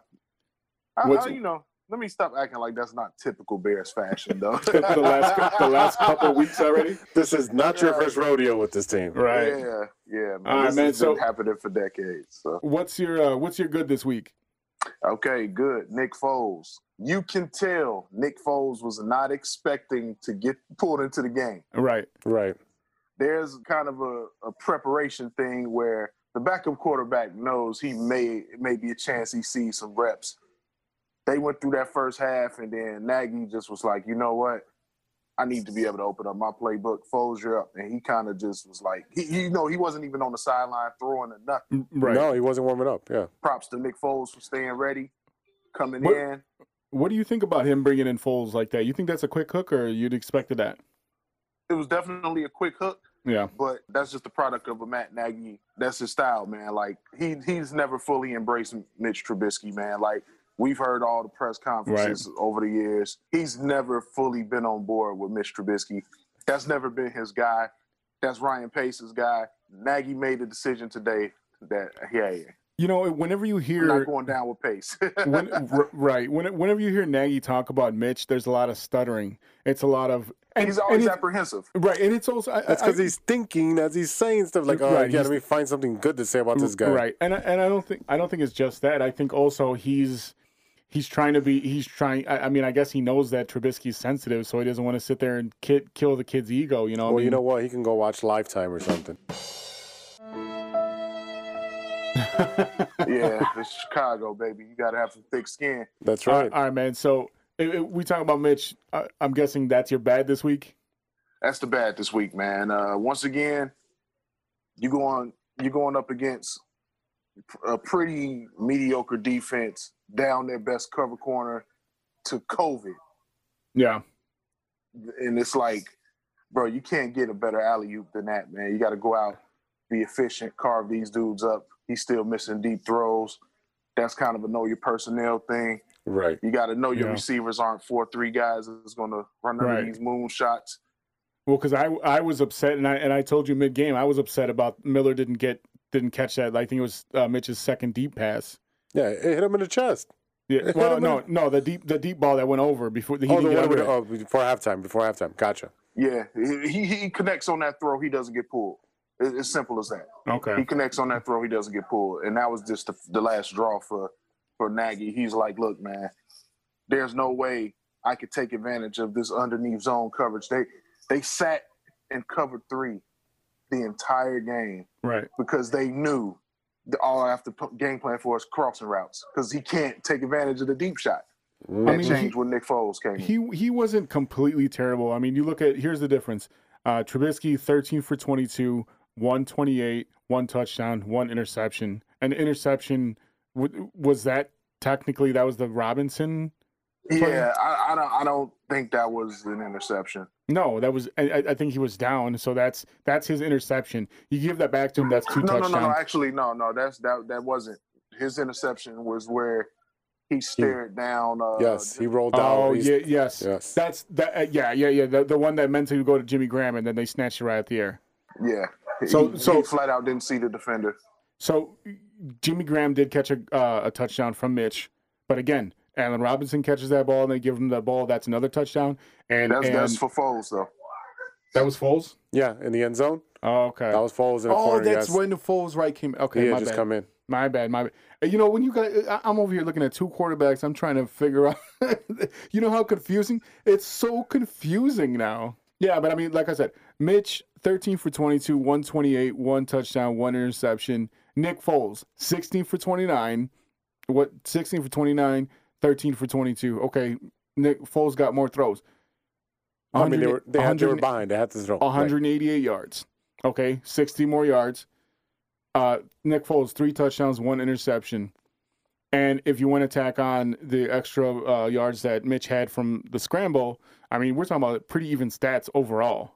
I, What's- I- you know, let me stop acting like that's not typical Bears fashion though. the, the last the last couple of weeks already. This is not your first rodeo with this team. Right. Yeah, yeah, man. All right, this man, has so- been happening for decades. So What's your uh, What's your good this week? okay, good. Nick Foles. You can tell Nick Foles was not expecting to get pulled into the game. Right. Right. there's kind of a, a preparation thing where the backup quarterback knows he may it may be a chance he sees some reps. They went through that first half, and then Nagy just was like, you know what? I need to be able to open up my playbook, Foles, you're up. And he kind of just was like, he, he, you know, he wasn't even on the sideline throwing or nothing. Right. No, he wasn't warming up. Yeah. Props to Nick Foles for staying ready, coming What- in. What do you think about him bringing in Foles like that? You think that's a quick hook, or you'd expected that? It was definitely a quick hook, Yeah. but that's just the product of a Matt Nagy. That's his style, man. Like he he's never fully embraced Mitch Trubisky, man. Like we've heard all the press conferences over the years. He's never fully been on board with Mitch Trubisky. That's never been his guy. That's Ryan Pace's guy. Nagy made the decision today that yeah, You know, whenever you I'm hear not going down with Pace. when, r- right when, whenever you hear Nagy talk about Mitch, there's a lot of stuttering. It's a lot of and, he's always it's- apprehensive. right, and it's also That's because he's thinking as he's saying stuff like, "Oh, Right, yeah, let me find something good to say about this guy." Right, and I- and I don't think I don't think it's just that. I think also he's he's trying to be he's trying. I, I mean, I guess he knows that Trubisky's sensitive, so he doesn't want to sit there and kid, kill the kid's ego. You know, I Well, you know what? He can go watch Lifetime or something. Yeah, it's Chicago, baby. You got to have some thick skin. That's right. right, all right, man. So if, if we talk about Mitch. I, I'm guessing that's your bad this week. That's the bad this week, man. Uh, once again, you go on. You're going up against a pretty mediocre defense, down their best cover corner to COVID, Yeah, and it's like, bro, you can't get a better alley oop than that, man. You got to go out, be efficient, carve these dudes up. He's still missing deep throws. That's kind of a know your personnel thing. Right. You got to know your Yeah. receivers aren't four three guys that's going to run under Right. these moon shots. Well, because I I was upset, and I and I told you mid game I was upset about Miller didn't get didn't catch that. I think it was uh, Mitch's second deep pass. Yeah, it hit him in the chest. Yeah, well, no, in- no, the deep the deep ball that went over before he oh, didn't the get one under with, it. oh, before halftime. Before halftime. Gotcha. Yeah, he, he he connects on that throw. He doesn't get pulled. It- It's simple as that. Okay. He connects on that throw. He doesn't get pulled, and that was just the, the last draw for for Nagy. He's like, look, man, there's no way I could take advantage of this underneath zone coverage. They they sat and covered three the entire game right. because they knew the, all I have to put game plan for is crossing routes because he can't take advantage of the deep shot. Mm. That I mean, changed he- when Nick Foles came. He he wasn't completely terrible. I mean, you look at here's the difference. Uh, Trubisky, 13 for 22, 128, one touchdown, one interception. An interception was that technically that was the Robinson? play? Yeah, I, I don't. I don't think that was an interception. No, that was. I, I- I think he was down, so that's that's his interception. You give that back to him. That's two No, no, touchdowns. no, no. Actually, no, no. That's that. That wasn't his interception. Was where he stared down. Uh, Yes, he rolled down. Oh yeah, yes, Yes. That's that. Uh, yeah, yeah, yeah. The, the one that meant to go to Jimmy Graham and then they snatched it right at the air. yeah. So- he, so- he flat out didn't see the defender. So Jimmy Graham did catch a uh, a touchdown from Mitch, but again, Allen Robinson catches that ball and they give him the ball. That's another touchdown. And That's and that's for Foles though. that was Foles. Yeah, in the end zone. Oh, okay. That was Foles in the Oh, corner. that's yes. when the Foles right came. Okay, he had my just bad. come in. My bad, my bad. Uh, You know, when you got, I'm over here looking at two quarterbacks. I'm trying to figure out. you know how confusing? It's so confusing now. Yeah, but I mean, like I said, Mitch, 13 for 22, 128, one touchdown, one interception. Nick Foles, 16 for 29. What? 16 for 29, 13 for 22. Okay, Nick Foles got more throws. I mean, they were they, had, they were behind. They had to throw. Right. 188 yards. Okay, 60 more yards. Uh, Nick Foles, three touchdowns, one interception. And if you want to tack on the extra uh, yards that Mitch had from the scramble, I mean, we're talking about pretty even stats overall.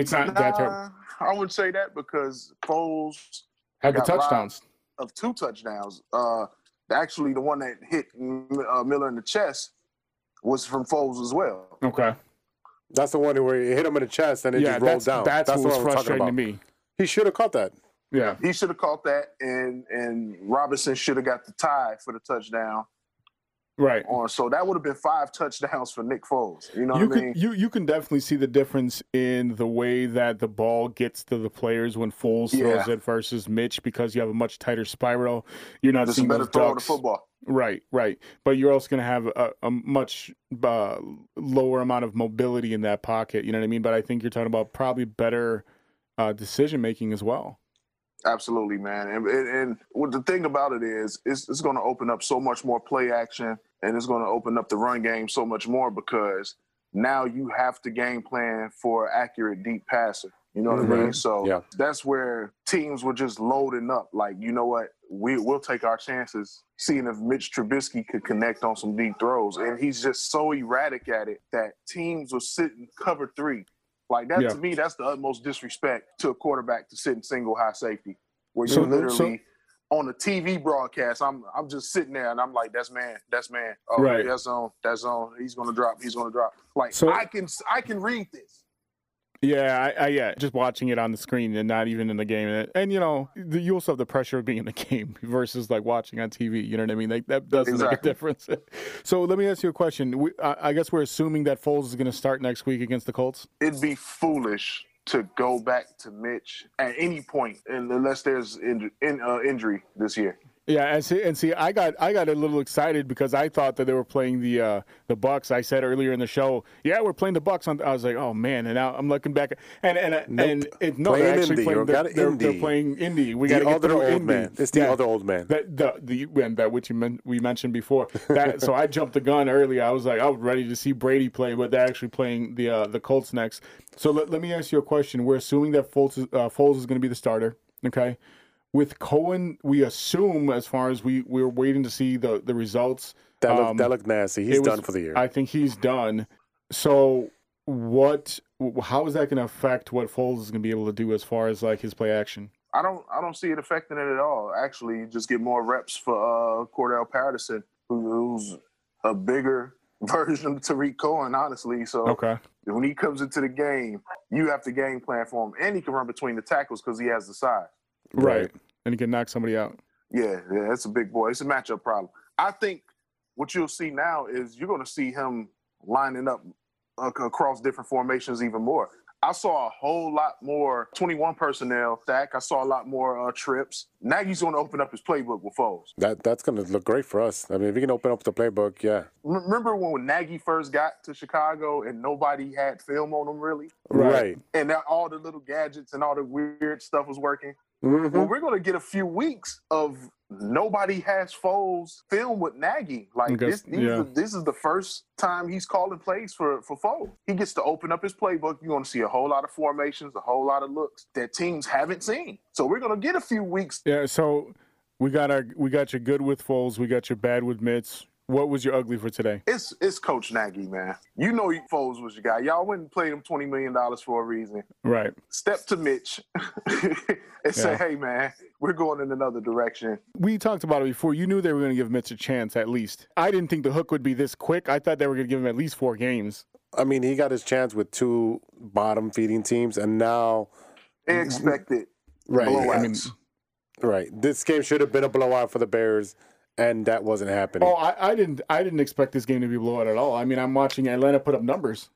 It's not that terrible. I wouldn't say that because Foles Had the touchdowns. of two touchdowns. Uh, actually, the one that hit uh, Miller in the chest was from Foles as well. Okay. That's the one where he hit him in the chest and it yeah, just rolled that's, down. that's, That's, what was what I'm talking frustrating about. to me. He should have caught that. Yeah. He should have caught that, and and Robinson should have got the tie for the touchdown. Right. On so that would have been five touchdowns for Nick Foles. You know you what I can mean? you you can definitely see the difference in the way that the ball gets to the players when Foles throws it versus Mitch because you have a much tighter spiral. You're not Just a seeing better those throw the football. Right, right. But you're also going to have a, a much uh, lower amount of mobility in that pocket. You know what I mean? But I think you're talking about probably better uh, decision making as well. Absolutely, man. And, and, and what the thing about it is, it's, it's going to open up so much more play action, and it's going to open up the run game so much more because now you have to game plan for accurate deep passer. You know what I mm-hmm. mean? So Yeah. that's where teams were just loading up. Like, you know what? We we'll take our chances, seeing if Mitch Trubisky could connect on some deep throws. And he's just so erratic at it that teams were sitting cover three. Like that Yeah. to me, that's the utmost disrespect to a quarterback to sit in single high safety, where you're literally so- on a TV broadcast. I'm I'm just sitting there and I'm like, that's man, that's man. Oh, Right. that's on, that's on. He's gonna drop. He's gonna drop. Like So- I can I can read this. Yeah, I, I yeah, just watching it on the screen and not even in the game, and, and you know, the, you also have the pressure of being in the game versus like watching on TV. You know what I mean? Like that doesn't make a difference. so let me ask you a question. We, I, I guess we're assuming that Foles is going to start next week against the Colts. It'd be foolish to go back to Mitch at any point, point, unless there's in, in, uh, injury this year. Yeah, and see, and see, I got I got a little excited because I thought that they were playing the uh, the Bucks. I said earlier in the show, yeah, we're playing the Bucks. On, I was like, oh man, and now I'm looking back, and and Nope. and it, no, Playing they're actually playing. They're, they're, they're playing Indy. We got get other old man. It's the other old man. That the the and that which you men, we mentioned before. That so I jumped the gun early. I was like, I was ready to see Brady play, but they're actually playing the uh, the Colts next. So let, let me ask you a question. We're assuming that Foles is, uh, Foles is going to be the starter. Okay. With Cohen, we assume as far as we we're waiting to see the the results. That look, um, that look nasty. He's was- done for the year. I think he's done. So what? How is that going to affect what Foles is going to be able to do as far as like his play action? I don't I don't see it affecting it at all. Actually, you just get more reps for uh, Cordarrelle Patterson, who's a bigger version of Tarik Cohen, honestly. So Okay. when he comes into the game, you have to game plan for him, and he can run between the tackles because he has the size. Right. And he can knock somebody out. Yeah, yeah, that's a big boy. It's a matchup problem. I think what you'll see now is you're going to see him lining up uh, across different formations even more. I saw a whole lot more 21 personnel stack. I saw a lot more uh, trips. Nagy's going to open up his playbook with Foles. That that's gonna look great for us. I mean, if he can open up the playbook, yeah. Remember when Nagy first got to Chicago and nobody had film on him really, Right. and that all the little gadgets and all the weird stuff was working. Mhm. Well, we're going to get a few weeks of nobody has Foles film with Nagy. Like Guess- this, yeah. this is the first time he's calling plays for for Foles. He gets to open up his playbook. You're going to see a whole lot of formations, a whole lot of looks that teams haven't seen. So we're going to get a few weeks. Yeah, so we got our we got your good with Foles, we got your bad with Mitts. What was your ugly for today? It's it's Coach Nagy, man. You know Foles was your guy. Y'all went and played him twenty million dollars for a reason. Right. Step to Mitch and say, "Hey, man, we're going in another direction." We talked about it before. You knew they were going to give Mitch a chance at least. I didn't think the hook would be this quick. I thought they were going to give him at least four games. I mean, he got his chance with two bottom feeding teams, and now, They expected right, blowouts. I mean- right. This game should have been a blowout for the Bears, and that wasn't happening. Oh, I, I didn't. I didn't expect this game to be blowout at all. I mean, I'm watching Atlanta put up numbers.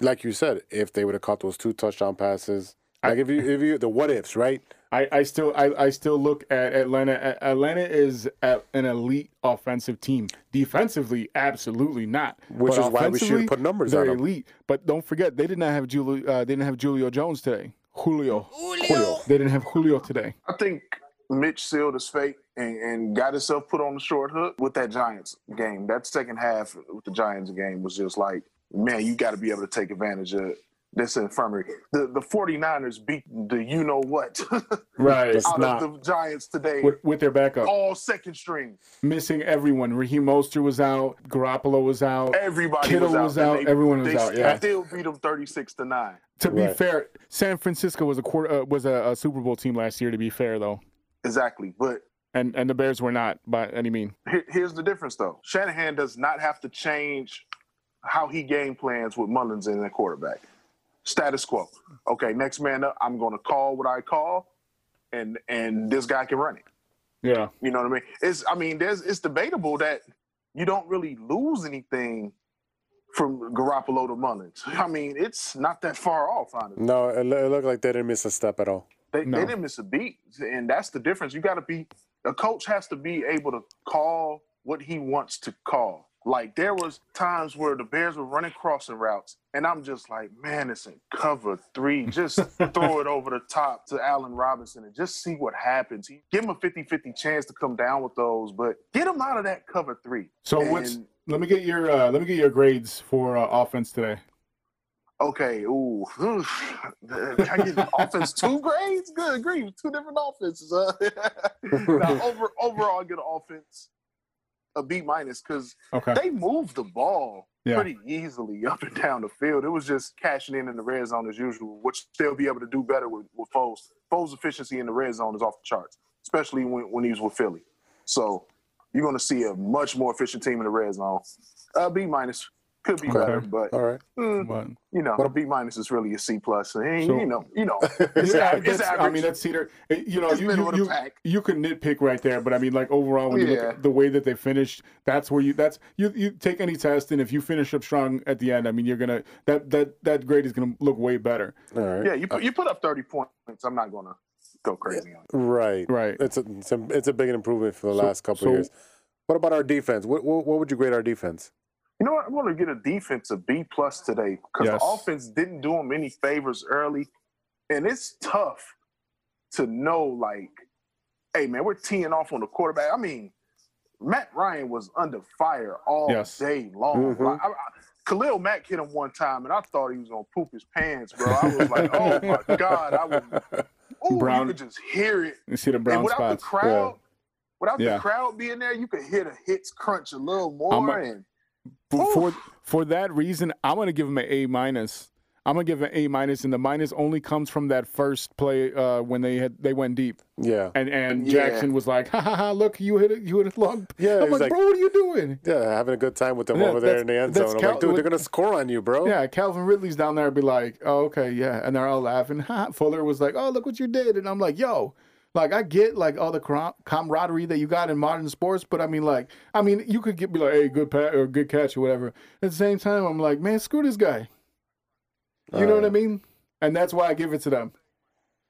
Like you said, if they would have caught those two touchdown passes, like if you if you the what ifs, right? I, I still I, I still look at Atlanta. Atlanta is a, an elite offensive team. Defensively, absolutely not. Which But is why we should offensively, put numbers they're on 'em. elite. But don't forget, they did not have Julio. Uh, they didn't have Julio Jones today. Julio. Julio. They didn't have Julio today. I think Mitch sealed his fate and, and got himself put on the short hook with that Giants game. That second half with the Giants game was just like, man, you got to be able to take advantage of this infirmary. The the 49ers beat the you know what Right. Out not. of the Giants today. With, with their backup, all second string. missing everyone. Raheem Mostert was out. Garoppolo was out. Everybody Kittle was out. was out. they- Everyone was they out, yeah. still beat them 36 to 9. To be fair, San Francisco was a quarter uh, was a, a Super Bowl team last year. To be fair, though, Exactly. But and and the Bears were not by any mean. Here- Here's the difference, though. Shanahan does not have to change how he game plans with Mullens in the quarterback. Status quo. Okay, next man up. I'm going to call what I call, and and this guy can run it. Yeah. You know what I mean? It's I mean, there's it's debatable that you don't really lose anything from Garoppolo to Mullens. I mean, it's not that far off, honestly. No, it, loo- it looked like they didn't miss a step at all. They, No. they didn't miss a beat, and that's the difference. You got to be a coach has to be able to call what he wants to call. Like there was times where the Bears were running crossing routes, and I'm just like, man, it's in cover three. Just throw it over the top to Allen Robinson and just see what happens. Give him a 50-50 chance to come down with those, but get him out of that cover three. So And- what's let me get your uh, let me get your grades for uh, offense today. Okay, ooh, Can I get offense two grades? Good grief, two different offenses. Uh, now, over overall, I get an offense a B minus because Okay. they moved the ball Yeah. pretty easily up and down the field. It was just cashing in in the red zone as usual, which they'll be able to do better with with Foles. Foles' efficiency in the red zone is off the charts, especially when when he was with Philly. So you're going to see a much more efficient team in the red zone. Uh, B minus could be Okay. better, but All right. mm, But you know, What- a B minus is really a C plus. And, So- you know, you know, it's, yeah, average, it's average. I mean that's Cedar. eh, You know, It's you you, you, you can nitpick right there, but I mean, like overall, when you look at the way that they finished, that's where you that's you you take any test, and if you finish up strong at the end, I mean, you're gonna that that that grade is gonna look way better. All right. yeah, you put, you put up 30 points. I'm not going to go crazy on it. Right. Right. It's a, it's a it's a big improvement for the So- last couple so- of years. What about our defense? What, what what would you grade our defense? You know what? I'm going to get a defense a B plus today because Yes. the offense didn't do them any favors early, and it's tough to know like, hey man, we're teeing off on the quarterback. I mean, Matt Ryan was under fire all Yes. day long. Mhm. Like, I, I, Khalil Mack hit him one time, and I thought he was going to poop his pants, bro. I was like, oh my god, I was. Ooh, Brown- you could just hear it. You see the and brown without spots. the crowd, without Yeah. the crowd being there, you could hear the hits crunch a little more. I'm a- and For, for for that reason, I'm gonna give him an A minus. I'm gonna give an A minus, and the minus only comes from that first play uh, when they had they went deep, Yeah. and and Yeah. Jackson was like, ha ha ha, look, you hit it, you hit a long. Yeah, I'm like, like- bro, what are you doing? Yeah, having a good time with them Yeah, over there in the end zone. I'm Cal- like, dude, they're gonna score on you, bro. Yeah, Calvin Ridley's down there, be like, oh, okay, yeah, and they're all laughing. Ha. Fuller was like, oh, look what you did, and I'm like, yo. Like I get like all the crom- camaraderie that you got in modern sports, but I mean like I mean you could get be like hey good pat or good catch or whatever. At the same time, I'm like man screw this guy. You know what I mean? And that's why I give it to them.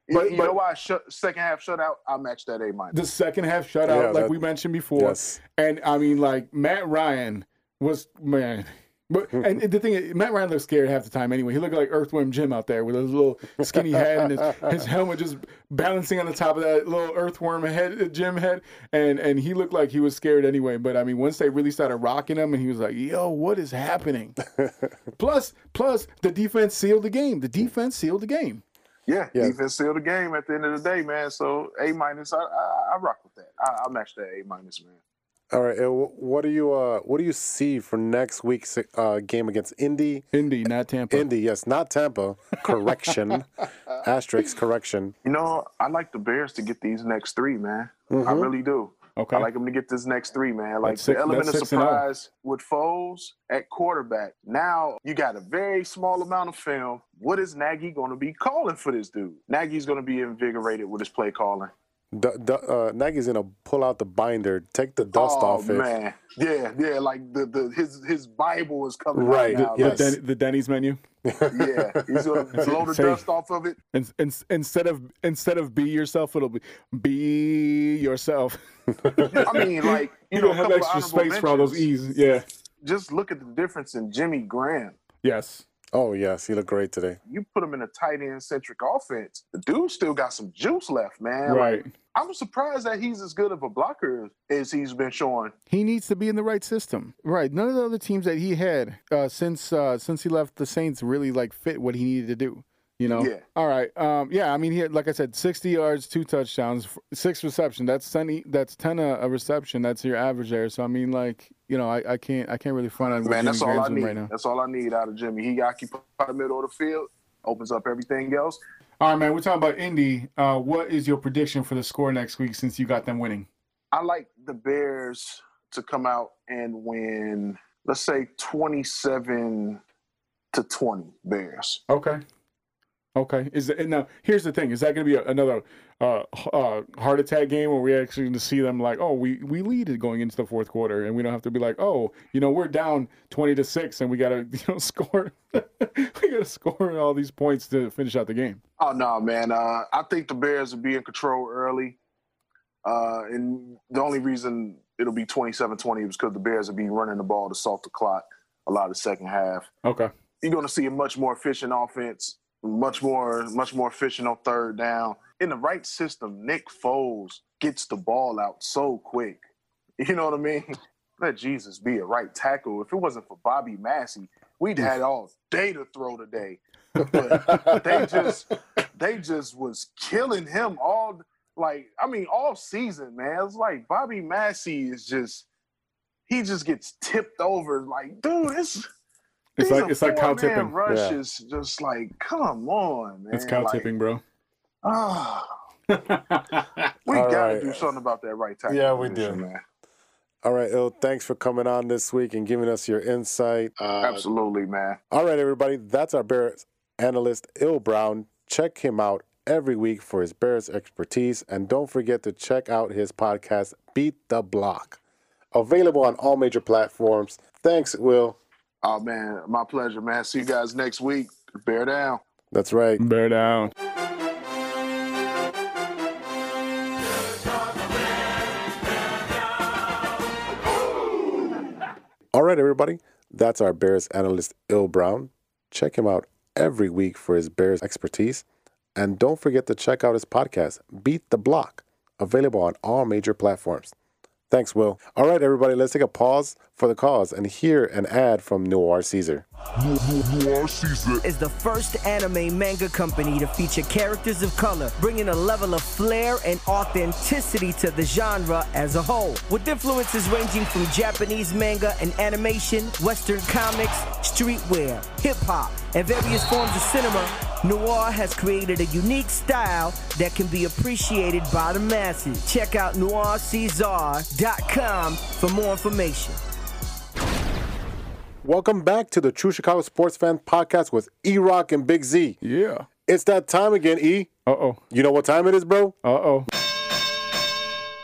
But- you but- know why? Shut, second half shutout. I match that A minus. The second half shutout, Yeah, like that- we mentioned before, Yes. and I mean like Matt Ryan was man. But hmm. and the thing is, Matt Ryan looked scared half the time anyway. He looked like Earthworm Jim out there with his little skinny head and his, his helmet just balancing on the top of that little Earthworm head, uh, Jim head, and and he looked like he was scared anyway. But I mean, once they really started rocking him, and he was like, "Yo, what is happening?" plus, plus the defense sealed the game. The defense sealed the game. Yeah, Yeah. defense sealed the game at the end of the day, man. So A minus, I, I I rock with that. I, I match that A minus, man. All right. uh, What do you uh what do you see for next week's uh game against Indy? Indy, not Tampa. Indy, yes, not Tampa. Correction. Asterisk correction. You know, I like the Bears to get these next three, man. I Mhm. really do. Okay. I like them to get this next three, man. Like six- the element of six and oh. surprise with Foles at quarterback. Now you got a very small amount of film. What is Nagy going to be calling for this dude? Nagy's going to be invigorated with his play calling. D- d- uh, Nagy's gonna pull out the binder, take the dust oh, off it. man, yeah, yeah. Like the, the his his Bible is coming Right, out now. yes. the, Den- the Denny's menu. yeah, he's gonna blow the Say- dust off of it. In, in, instead of instead of be yourself, it'll be be yourself. I mean, like you, You know, don't a have extra of honorable space for all those. E's. Yeah. Just look at the difference in Jimmy Graham. Yes. Oh yes, he looked great today. You put him in a tight end centric offense. The dude still got some juice left, man. Right. Like, I'm surprised that he's as good of a blocker as he's been showing. He needs to be in the right system. Right. None of the other teams that he had uh, since uh, since he left the Saints really like fit what he needed to do. You know. Yeah. All right. Um, yeah. I mean, he had, like I said, sixty yards, two touchdowns, six reception. That's ten. That's ten a, a reception. That's your average there. So I mean, like you know, I, I can't I can't really front on what Man, Jimmy that's all I need. right now. That's all I need out of Jimmy. He occupy the middle of the field, opens up everything else. All right, man. We're talking about Indy. Uh, what is your prediction for the score next week since you got them winning? I like the Bears to come out and win, let's say 27 to 20 Bears. Okay. Okay. Is it, now here's the thing: is that going to be a, another uh, uh, heart attack game where we actually going to see them like, oh, we we lead it going into the fourth quarter, and we don't have to be like, oh, you know, we're down twenty to six, and we got to you know score, we got to score all these points to finish out the game. Oh no, man. Uh, I think the Bears will be in control early. Uh, and the only reason it'll be 27-20 is because the Bears will be running the ball to salt the clock a lot of the second half. Okay. You're going to see a much more efficient offense, much more much more efficient on third down. In the right system, Nick Foles gets the ball out so quick. You know what I mean? Let Jesus be a right tackle. If it wasn't for Bobby Massie, we'd had all day to throw today. But they just they just was killing him all like I mean all season, man. It's like Bobby Massie is just he just gets tipped over. Like, dude, it's It's like it's like cow tipping. Rush Yeah. is just like, come on, man. It's cow like, tipping, bro. ah, we All gotta right. do something about that right tackle. Yeah, we position, do. man. All right, Ill, thanks for coming on this week and giving us your insight. Uh, Absolutely, man. All right, everybody, that's our Bears analyst, Ill Brown. Check him out every week for his Bears expertise. And don't forget to check out his podcast, Beat the Block. Available on all major platforms. Thanks, Will. Oh man, my pleasure, man. See you guys next week. Bear down. That's right. Bear down. All right, everybody, that's our Bears analyst, Ill Brown. Check him out every week for his Bears expertise. And don't forget to check out his podcast, Beat the Block, available on all major platforms. Thanks, Will. All right, everybody, let's take a pause for the cause and hear an ad from Noir Caesar. Noir Caesar is the first anime manga company to feature characters of color, bringing a level of flair and authenticity to the genre as a whole. With influences ranging from Japanese manga and animation, Western comics, streetwear, hip hop, and various forms of cinema, Noir has created a unique style that can be appreciated by the masses. Check out noircaesar.com for more information. Welcome back to the True Chicago Sports Fan Podcast with E Rock and Big Z. Yeah. It's that time again, E. Uh oh. You know what time it is, bro? Uh oh.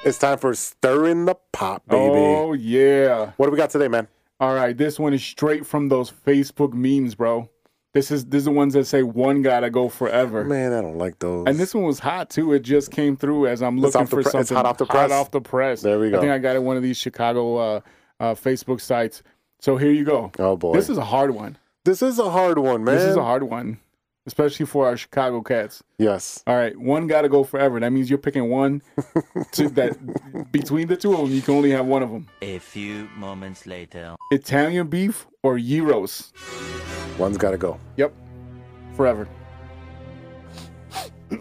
It's time for Stirring the Pot, baby. Oh yeah. What do we got today, man? All right. This one is straight from those Facebook memes, bro. This is this is the ones that say one gotta go forever. Man, I don't like those. And this one was hot too. It just came through as I'm looking for pre- something it's hot off the press? Hot off the press. There we go. I think I got it one of these Chicago uh, uh, Facebook sites. So here you go. Oh, boy. This is a hard one. This is a hard one, man. This is a hard one, especially for our Chicago cats. Yes. All right, one got to go forever. That means you're picking one. To, that between the two of them, you can only have one of them. A few moments later. Italian beef or gyros. One's got to go. Yep, forever. what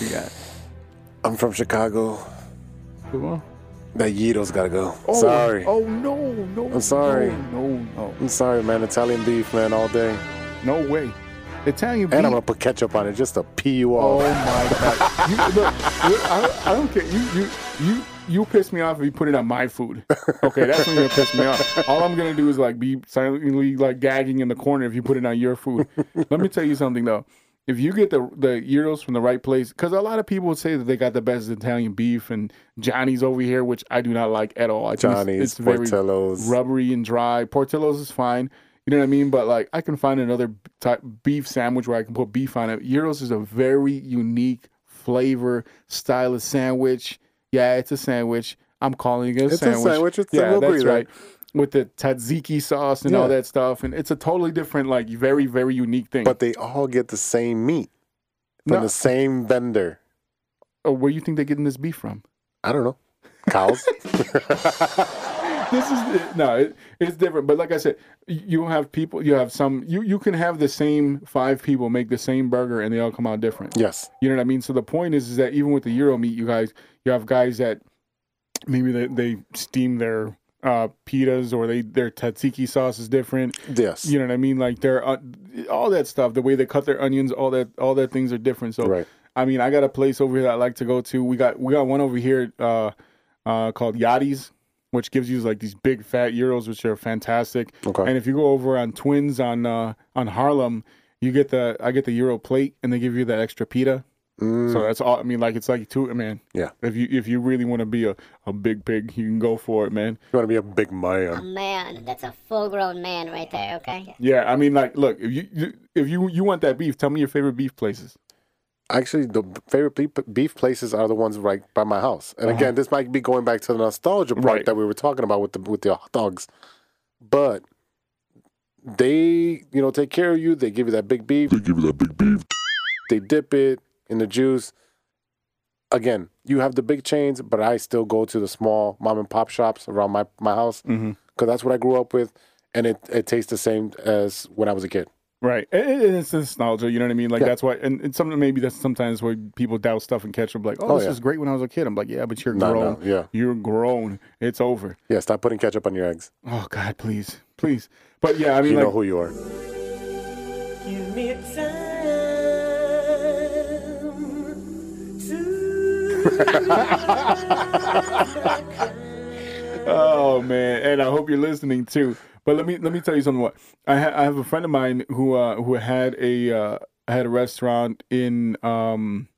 you got? I'm from Chicago. Come on. That Yido's got to go. Oh, sorry. Oh no, no. I'm sorry. No, no, no, I'm sorry, man. Italian beef, man, all day. no way. Italian beef. And I'm to put ketchup on it just to pee you oh off. Oh my god! You, look, look, I, I don't care. You, you, you, you piss me off if you put it on my food. Okay, that's when you're gonna piss me off. All I'm gonna do is like be silently like gagging in the corner if you put it on your food. Let me tell you something though. If you get the the gyros from the right place, because a lot of people say that they got the best Italian beef, and Johnny's over here, which I do not like at all. I it's- Johnny's, it's, very Portillo's. rubbery and dry. Portillo's is fine. You know what I mean? But like, I can find another type beef sandwich where I can put beef on it. Gyros is a very unique flavor style of sandwich. Yeah, it's a sandwich. I'm calling it a sandwich. It's a sandwich. It's- yeah, that's right. With the tzatziki sauce and all that stuff, and it's a totally different, like, very, very unique thing. But they all get the same meat from No. the same vendor. oh, where do you think they're getting this beef from? I don't know. Cows? this is no, it, it's different. But like I said, you have people. You have some. You you can have the same five people make the same burger, and they all come out different. yes. You know what I mean? So the point is, is that even with the Euro meat, you guys, you have guys that maybe they, they steam their uh, pitas or they their tzatziki sauce is different. Yes. You know what I mean? Like they're uh, all that stuff, the way they cut their onions, all that all that things are different. So Right. I mean, I got a place over here that I like to go to. We got we got one over here uh, uh, called Yachty's, which gives you like these big fat euros, which are fantastic. Okay. And if you go over on Twins on uh, on Harlem, you get the I get the euro plate, and they give you that extra pita. So that's all. I mean, like it's like two man. Mm. Yeah. If you if you really want to be a, a big pig, you can go for it, man. You want to be a big man. A Man, that's a full grown man right there, okay? Yeah, I mean, like, look, if you, you if you you want that beef, tell me your favorite beef places. Actually, the favorite beef, beef places are the ones right by my house. And again, this might be going back to the nostalgia part Uh-huh. Right. that we were talking about with the with the hot dogs. But they, you know, take care of you. They give you that big beef. They give you that big beef. They dip it in the juice. Again, you have the big chains, but I still go to the small mom and pop shops around my, my house because Mm-hmm. that's what I grew up with, and it, it tastes the same as when I was a kid. Right, and and it's nostalgia. You know what I mean? Like Yeah. that's why, and it's something maybe that's sometimes where people doubt stuff and catch up. Like, oh, Oh, this yeah. is great when I was a kid. I'm like, yeah, but you're No, grown. no, yeah. you're grown. It's over. Yeah, stop putting ketchup on your eggs. Oh God, please, please. But yeah, I mean, you like, know who you are. Oh man, and I hope you're listening too. But let me let me tell you something. What I, ha- I have a friend of mine who uh, who had a uh, had a restaurant in um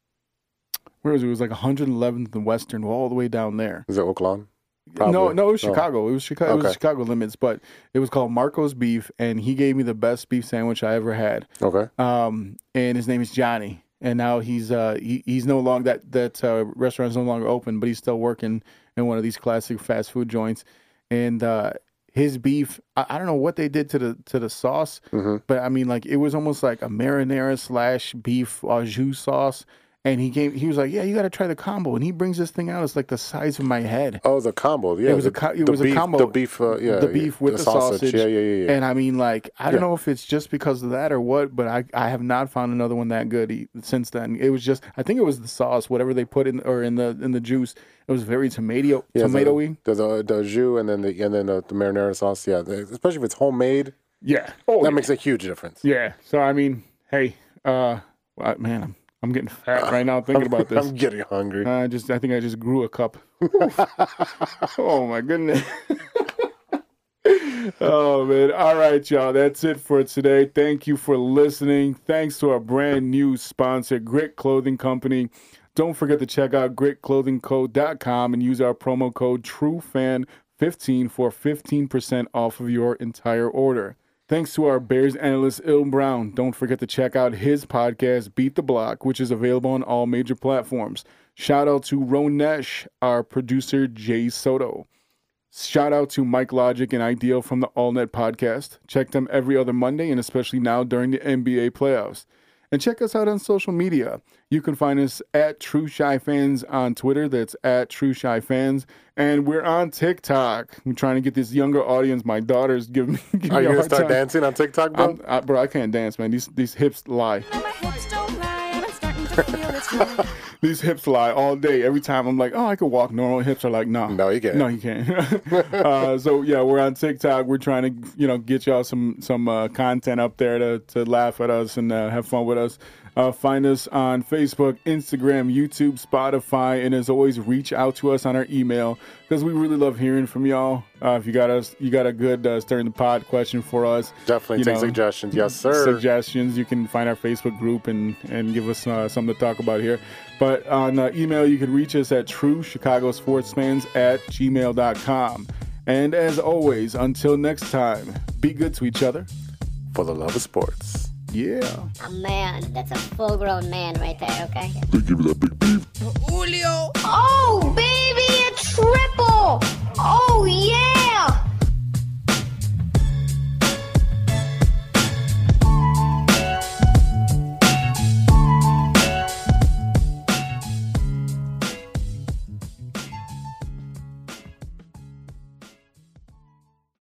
where was it? It was like 111th and Western, all the way down there. Is it Oak Lawn? No, Probably. no, it was Oh. Chicago. It was Chicago. It was Chicago limits, but it was called Marco's Beef, and he gave me the best beef sandwich I ever had. Okay. Um, and his name is Johnny, and now he's uh he, he's no longer that that uh, restaurant is no longer open, but he's still working in one of these classic fast food joints, and uh. His beef, I, I don't know what they did to the to the sauce, Mm-hmm. but I mean, like it was almost like a marinara slash beef au jus sauce. And he came, he was like, "Yeah, you got to try the combo." And he brings this thing out. It's like the size of my head. Oh, the combo. Yeah, it was the, a co- it was beef, a combo. The beef, uh, yeah, the beef with the, sausage. Yeah, yeah, yeah, yeah. And I mean, like, I don't Yeah. know if it's just because of that or what, but I, I have not found another one that good since then. It was just, I think it was the sauce, whatever they put in or in the in the juice. It was very tomato yeah, tomatoey. The, the the jus and then the and then the, the marinara sauce. Yeah, the- especially if it's homemade. Yeah. Oh, that yeah. makes a huge difference. Yeah. So I mean, hey, uh, man, I'm I'm getting fat uh, right now thinking about this. I'm getting hungry. I just, I think I just grew a cup. oh my goodness. oh man. All right, y'all. That's it for today. Thank you for listening. Thanks to our brand new sponsor, Grit Clothing Company. Don't forget to check out gritclothingco.com and use our promo code TrueFan15 for 15% off of your entire order. Thanks to our Bears analyst, Ill Brown. Don't forget to check out his podcast, Beat the Block, which is available on all major platforms. Shout out to Ronesh, our producer, Jay Soto. Shout out to Mike Logic and Ideal from the AllNet podcast. Check them every other Monday and especially now during the NBA playoffs. And check us out on social media. You can find us at True Chi Fans on Twitter. That's at True Chi Fans. And we're on TikTok. I'm trying to get this younger audience. My daughter's giving me, giving Are me you gonna start time. dancing on TikTok, bro? I'm, I, bro, I can't dance, man. These these hips lie. These hips lie all day. Every time I'm like, oh, I could walk normal. Hips are like, no. No, you can't. No, you can't. uh, so yeah, we're on TikTok. We're trying to, you know, get y'all some some uh, content up there to to laugh at us and uh, have fun with us. Uh, find us on Facebook, Instagram, YouTube, Spotify, and as always, reach out to us on our email because we really love hearing from y'all. Uh, if you got us, you got a good uh, stirring the pot question for us. Definitely take know, suggestions. Yes, sir. Suggestions. You can find our Facebook group and and give us uh, something to talk about here. But on uh, email, you can reach us at true Chicago sports fans at gmail.com. And as always, until next time, be good to each other. For the love of sports. Yeah. A man. That's a full grown man right there, okay? They give it that big beef. Julio. Oh, baby, a triple. Oh, yeah.